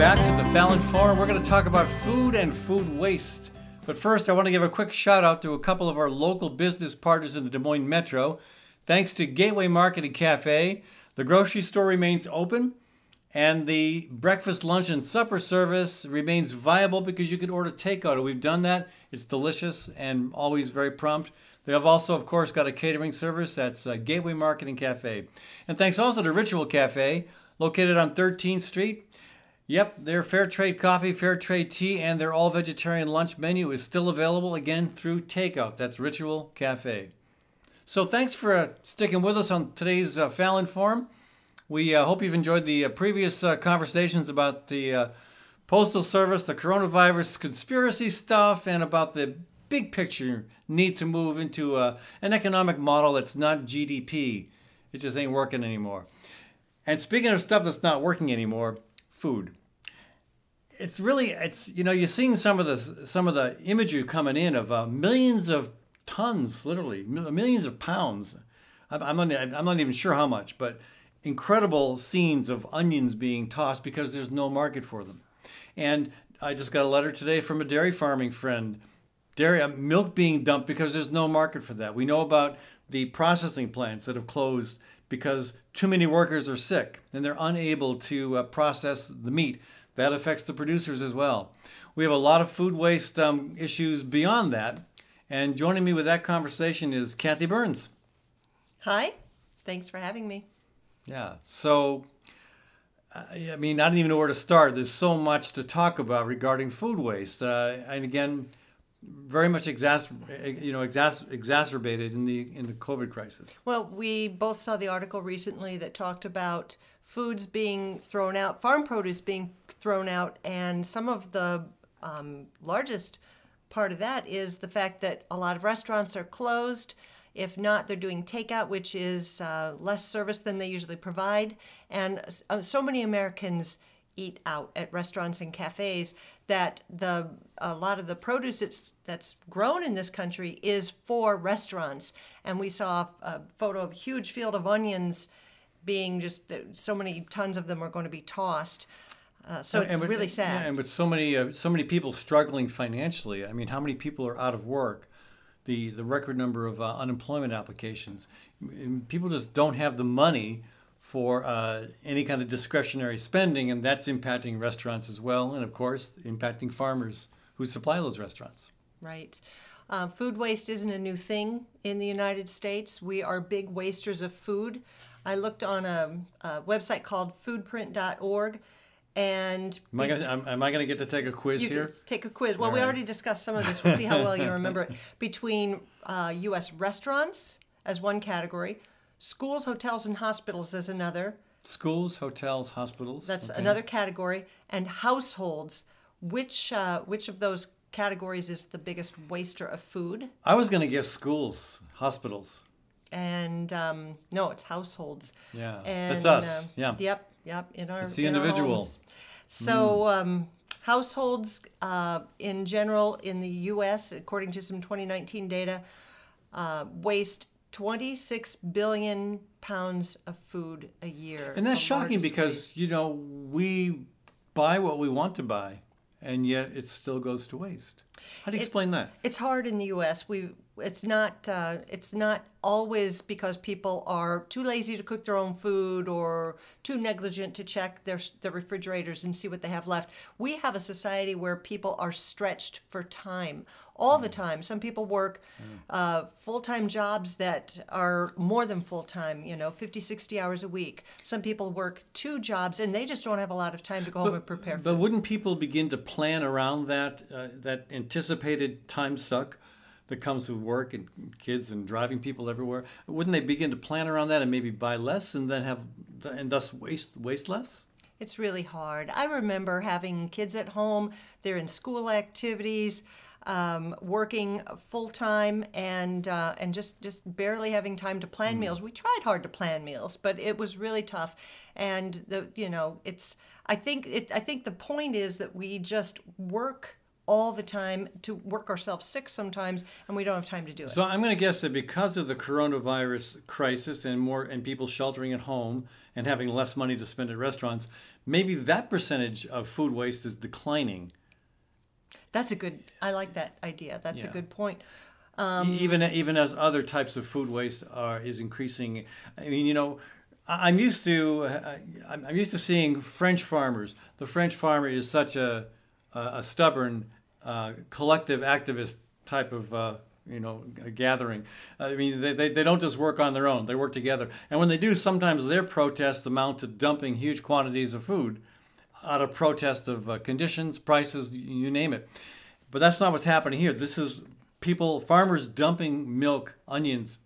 [SPEAKER 1] back to the Fallon Forum. We're going to talk about food and food waste. But first, I want to give a quick shout out to a couple of our local business partners in the Des Moines Metro. Thanks to Gateway Market and Cafe, the grocery store remains open, and the breakfast, lunch, and supper service remains viable because you can order takeout. We've done that. It's delicious and always very prompt. They have also, of course, got a catering service. That's uh, Gateway Market and Cafe. And thanks also to Ritual Cafe, located on 13th Street. Yep, their fair trade coffee, fair trade tea, and their all vegetarian lunch menu is still available again through takeout. That's Ritual Cafe. So thanks for uh, sticking with us on today's uh, Fallon Forum. We uh, hope you've enjoyed the uh, previous uh, conversations about the uh, Postal Service, the coronavirus conspiracy stuff, and about the big picture need to move into an economic model that's not GDP. It just ain't working anymore. And speaking of stuff that's not working anymore, food it's really it's you know you're seeing some of the some of the imagery coming in of uh, millions of tons literally millions of pounds. I'm, not i'm not even sure how much but incredible scenes of onions being tossed because there's no market for them. And i just got a letter today from a dairy farming friend. Dairy uh, milk being dumped because there's no market for that. We know about the processing plants that have closed because too many workers are sick and they're unable to uh, process the meat that affects the producers as well. We have a lot of food waste um, issues beyond that. And joining me with that conversation is Kathy Byrnes.
[SPEAKER 5] Hi, thanks for having me.
[SPEAKER 1] Yeah. So, uh, I mean, I don't even know where to start. There's so much to talk about regarding food waste. Uh, and again, very much you know, exacer- exacerbated in the in the COVID crisis.
[SPEAKER 5] Well, we both saw the article recently that talked about foods being thrown out, farm produce being thrown out, and some of the um, largest part of that is the fact that a lot of restaurants are closed. If not, they're doing takeout, which is uh, less service than they usually provide. And uh, so many Americans eat out at restaurants and cafes that the a lot of the produce that's that's grown in this country is for restaurants. And we saw a photo of a huge field of onions being just so many tons of them are going to be tossed. Uh, so it's
[SPEAKER 1] with,
[SPEAKER 5] really sad.
[SPEAKER 1] Yeah, and with so many uh, so many people struggling financially, I mean, how many people are out of work? The the record number of uh, unemployment applications. People just don't have the money for uh, any kind of discretionary spending, and that's impacting restaurants as well, and of course, impacting farmers who supply those restaurants.
[SPEAKER 5] Right. Uh, food waste isn't a new thing in the United States. We are big wasters of food. I looked on a, a website called foodprint.org. And
[SPEAKER 1] am I gonna, am I gonna get to take a quiz
[SPEAKER 5] you
[SPEAKER 1] here?
[SPEAKER 5] Take a quiz. Well, All we right. already discussed some of this. We'll see how well you remember it. [laughs] Between uh, U.S. restaurants as one category, schools, hotels, and hospitals as another.
[SPEAKER 1] Schools, hotels, hospitals.
[SPEAKER 5] That's okay. another category, and households. Which uh, which of those categories is the biggest waster of food?
[SPEAKER 1] I was going to guess schools, hospitals.
[SPEAKER 5] And um, no, it's households.
[SPEAKER 1] Yeah,
[SPEAKER 5] and,
[SPEAKER 1] that's us. Uh, yeah.
[SPEAKER 5] Yep, yep. In our
[SPEAKER 1] it's the
[SPEAKER 5] in
[SPEAKER 1] individual.
[SPEAKER 5] So mm. um, households uh, in general in the U.S., according to some 2019 data, uh, waste 26 billion pounds of food a year.
[SPEAKER 1] And that's shocking because waste. you know we buy what we want to buy and yet it still goes to waste. How do you
[SPEAKER 5] it,
[SPEAKER 1] explain that?
[SPEAKER 5] It's hard in the U.S. We it's not uh, it's not always because people are too lazy to cook their own food or too negligent to check their their refrigerators and see what they have left. We have a society where people are stretched for time all the time. Some people work uh, full time jobs that are more than full time, you know, 50, 60 hours a week. Some people work two jobs and they just don't have a lot of time to go home and prepare
[SPEAKER 1] But wouldn't people begin to plan around that uh, that anticipated time suck that comes with work and kids and driving people everywhere? Wouldn't they begin to plan around that and maybe buy less and then have and thus waste waste less?
[SPEAKER 5] It's really hard. I remember having kids at home, they're in school activities. Um, working full time and uh, and just just barely having time to plan meals. We tried hard to plan meals, but it was really tough. And the you know it's I think it I think the point is that we just work all the time to work ourselves sick sometimes, and we don't have time to do it.
[SPEAKER 1] So I'm going to guess that because of the coronavirus crisis and more and people sheltering at home and having less money to spend at restaurants, maybe that percentage of food waste is declining.
[SPEAKER 5] That's a good. I like that idea. That's
[SPEAKER 1] Yeah.
[SPEAKER 5] a good point.
[SPEAKER 1] E- even even as other types of food waste are is increasing. I mean, you know, I'm used to I- I'm I'm used to seeing French farmers. The French farmer is such a a, a stubborn uh, collective activist type of. Uh, you know, a gathering. I mean, they, they, they don't just work on their own; they work together. And when they do, sometimes their protests amount to dumping huge quantities of food out of protest of uh, conditions, prices, you name it. But that's not what's happening here. This is people, farmers dumping milk, onions,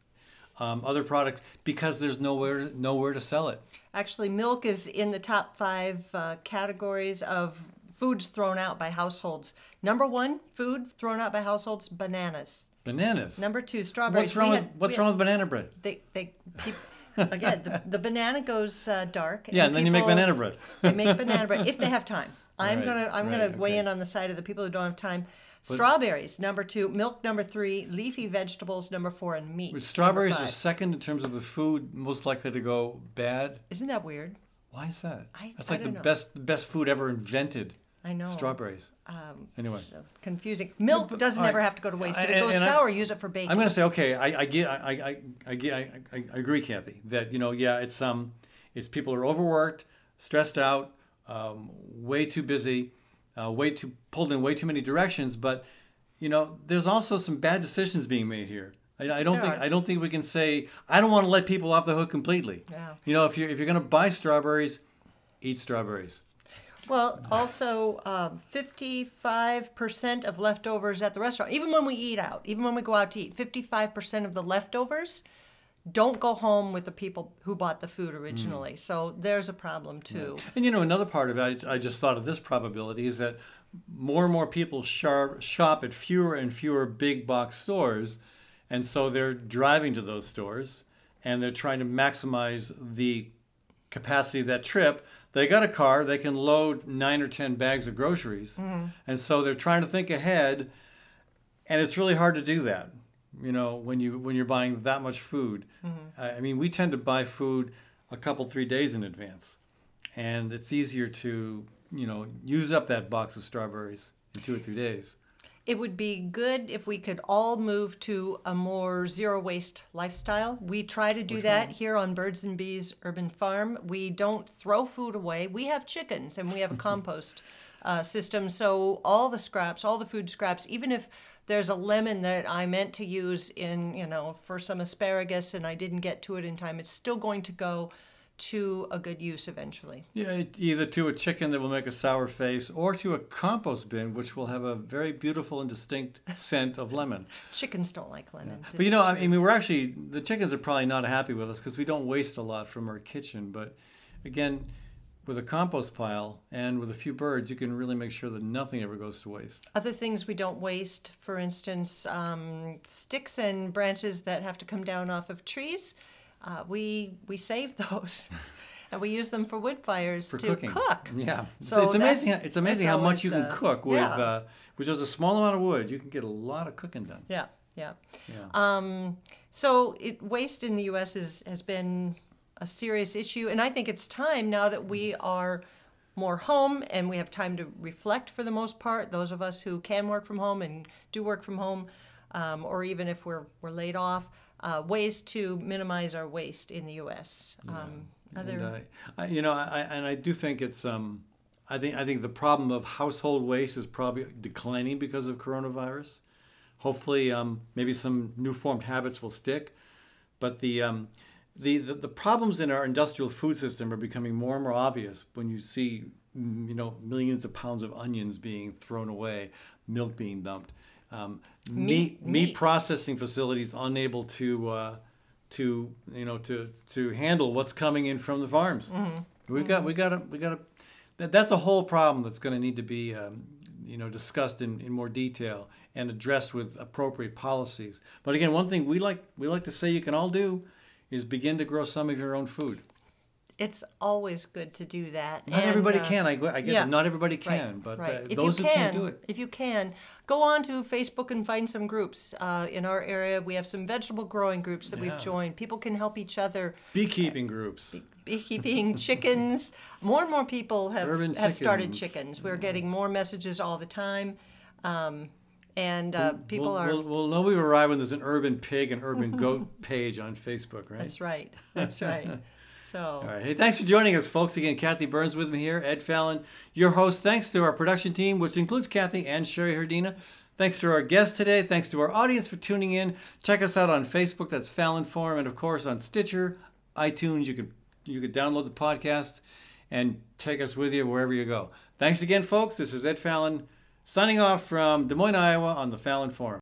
[SPEAKER 1] um, other products because there's nowhere nowhere to sell it.
[SPEAKER 5] Actually, milk is in the top five uh, categories of foods thrown out by households. Number one, food thrown out by households: bananas.
[SPEAKER 1] Bananas.
[SPEAKER 5] Number two, strawberries.
[SPEAKER 1] what's wrong
[SPEAKER 5] We
[SPEAKER 1] with what's
[SPEAKER 5] we
[SPEAKER 1] wrong
[SPEAKER 5] had-
[SPEAKER 1] with banana bread?
[SPEAKER 5] They they peop again the, the banana goes uh, dark.
[SPEAKER 1] Yeah, and then you make banana bread.
[SPEAKER 5] they make banana bread if they have time. [laughs] I'm
[SPEAKER 1] Right,
[SPEAKER 5] gonna I'm
[SPEAKER 1] right,
[SPEAKER 5] gonna weigh
[SPEAKER 1] okay.
[SPEAKER 5] in on the side of the people who don't have time. Strawberries number two, milk number three, leafy vegetables number four, and meat.
[SPEAKER 1] Strawberries are second in terms of the food most likely to go bad.
[SPEAKER 5] Isn't that weird?
[SPEAKER 1] Why is that?
[SPEAKER 5] I-
[SPEAKER 1] That's like the
[SPEAKER 5] know.
[SPEAKER 1] best best food ever invented.
[SPEAKER 5] I know.
[SPEAKER 1] Strawberries.
[SPEAKER 5] Um,
[SPEAKER 1] Anyway.
[SPEAKER 5] so confusing. Milk doesn't
[SPEAKER 1] all
[SPEAKER 5] ever
[SPEAKER 1] right.
[SPEAKER 5] have to go to waste. If it
[SPEAKER 1] And-
[SPEAKER 5] goes
[SPEAKER 1] and I-
[SPEAKER 5] sour, use it for baking.
[SPEAKER 1] I'm going to say, okay, I, I get, I, I, I get, I, I, I agree, Kathy, that you know, yeah, it's um, it's people are overworked, stressed out, um, way too busy, uh, way too pulled in way too many directions. But you know, there's also some bad decisions being made here. I, I don't
[SPEAKER 5] There
[SPEAKER 1] think
[SPEAKER 5] are.
[SPEAKER 1] I don't think we can say I don't want to let people off the hook completely.
[SPEAKER 5] Yeah.
[SPEAKER 1] You know, if you're if you're going to buy strawberries, eat strawberries.
[SPEAKER 5] Well, also, um, 55% of leftovers at the restaurant, even when we eat out, even when we go out to eat, 55% of the leftovers don't go home with the people who bought the food originally.
[SPEAKER 1] Mm.
[SPEAKER 5] So there's a problem too.
[SPEAKER 1] And you know, another part of it, I, I just thought of this probability is that more and more people shop, shop at fewer and fewer big box stores. And so they're driving to those stores and they're trying to maximize the capacity of that trip. They got a car, they can load nine or 10 bags of groceries. Mm-hmm. And so they're trying to think ahead. And it's really hard to do that. You know, when you when you're buying that much food, mm-hmm. I I mean, we tend to buy food a couple three days in advance, and it's easier to you know use up that box of strawberries in two or three days.
[SPEAKER 5] It would be good if we could all move to a more zero waste lifestyle. We try to do that here on Birds and Bees Urban Farm. We don't throw food away. We have chickens and we have a [laughs] compost uh, system. So all the scraps, all the food scraps, even if there's a lemon that I meant to use in, you know, for some asparagus and I didn't get to it in time, it's still going to go to a good use eventually.
[SPEAKER 1] Yeah, either to a chicken that will make a sour face, or to a compost bin which will have a very beautiful and distinct [laughs] scent of lemon.
[SPEAKER 5] Chickens don't like lemons.
[SPEAKER 1] But you know, I mean, we're actually the chickens are probably not happy with us because we don't waste a lot from our kitchen. But again, with a compost pile and with a few birds, you can really make sure that nothing ever goes to waste.
[SPEAKER 5] Other things we don't waste, for instance, um, sticks and branches that have to come down off of trees, uh, we we save [laughs] those, and we use them for wood fires
[SPEAKER 1] for
[SPEAKER 5] to
[SPEAKER 1] cooking.
[SPEAKER 5] cook.
[SPEAKER 1] Yeah,
[SPEAKER 5] So
[SPEAKER 1] it's amazing. How, it's amazing how much you can
[SPEAKER 5] uh,
[SPEAKER 1] cook with,
[SPEAKER 5] yeah.
[SPEAKER 1] uh, with just a small amount of wood. You can get a lot of cooking done.
[SPEAKER 5] Yeah, yeah.
[SPEAKER 1] Yeah.
[SPEAKER 5] Um, so it, waste in the U.S. is, has been a serious issue, and I think it's time now that we are more home and we have time to reflect for the most part. Those of us who can work from home and do work from home, um, or even if we're, we're laid off, uh, ways to minimize our waste in the U.S. Um, other,
[SPEAKER 1] And, uh, I, you know, I, and I do think it's. Um, I think I think the problem of household waste is probably declining because of coronavirus. Hopefully, um, maybe some new formed habits will stick, but the, um, the the the problems in our industrial food system are becoming more and more obvious when you see mm, you know millions of pounds of onions being thrown away, milk being dumped, um, meat, meat
[SPEAKER 5] meat.
[SPEAKER 1] processing facilities unable to uh, to you know to to handle what's coming in from the farms. We've got we got to we got to that, that's a whole problem that's going to need to be um, you know discussed in, in more detail and addressed with appropriate policies. But again, one thing we like we like to say you can all do is begin to grow some of your own food.
[SPEAKER 5] It's always good to do that.
[SPEAKER 1] Not
[SPEAKER 5] And,
[SPEAKER 1] everybody
[SPEAKER 5] uh,
[SPEAKER 1] can. I, I get
[SPEAKER 5] yeah.
[SPEAKER 1] Not everybody
[SPEAKER 5] Right,
[SPEAKER 1] can, but
[SPEAKER 5] right.
[SPEAKER 1] uh,
[SPEAKER 5] if
[SPEAKER 1] those
[SPEAKER 5] you
[SPEAKER 1] who
[SPEAKER 5] can,
[SPEAKER 1] do it.
[SPEAKER 5] if you can, go on to Facebook and find some groups. Uh, in our area, we have some vegetable growing groups that
[SPEAKER 1] Yeah.
[SPEAKER 5] we've joined. People can help each other.
[SPEAKER 1] Beekeeping groups.
[SPEAKER 5] Beekeeping, [laughs] chickens. More and more people have
[SPEAKER 1] Urban
[SPEAKER 5] have started
[SPEAKER 1] chickens.
[SPEAKER 5] chickens. We're getting more messages all the time, um, and uh, people
[SPEAKER 1] we'll,
[SPEAKER 5] are.
[SPEAKER 1] We'll, we'll know we've arrived when there's an urban pig and urban goat page on Facebook, right?
[SPEAKER 5] That's right. That's right. [laughs] So.
[SPEAKER 1] All right. Hey, thanks for joining us, folks. Again, Kathy Byrnes with me here, Ed Fallon, your host. Thanks to our production team, which includes Kathy and Sherry Herdina. Thanks to our guests today. Thanks to our audience for tuning in. Check us out on Facebook. That's Fallon Forum, and of course on Stitcher, iTunes. You can you could download the podcast and take us with you wherever you go. Thanks again, folks. This is Ed Fallon signing off from Des Moines, Iowa, on the Fallon Forum.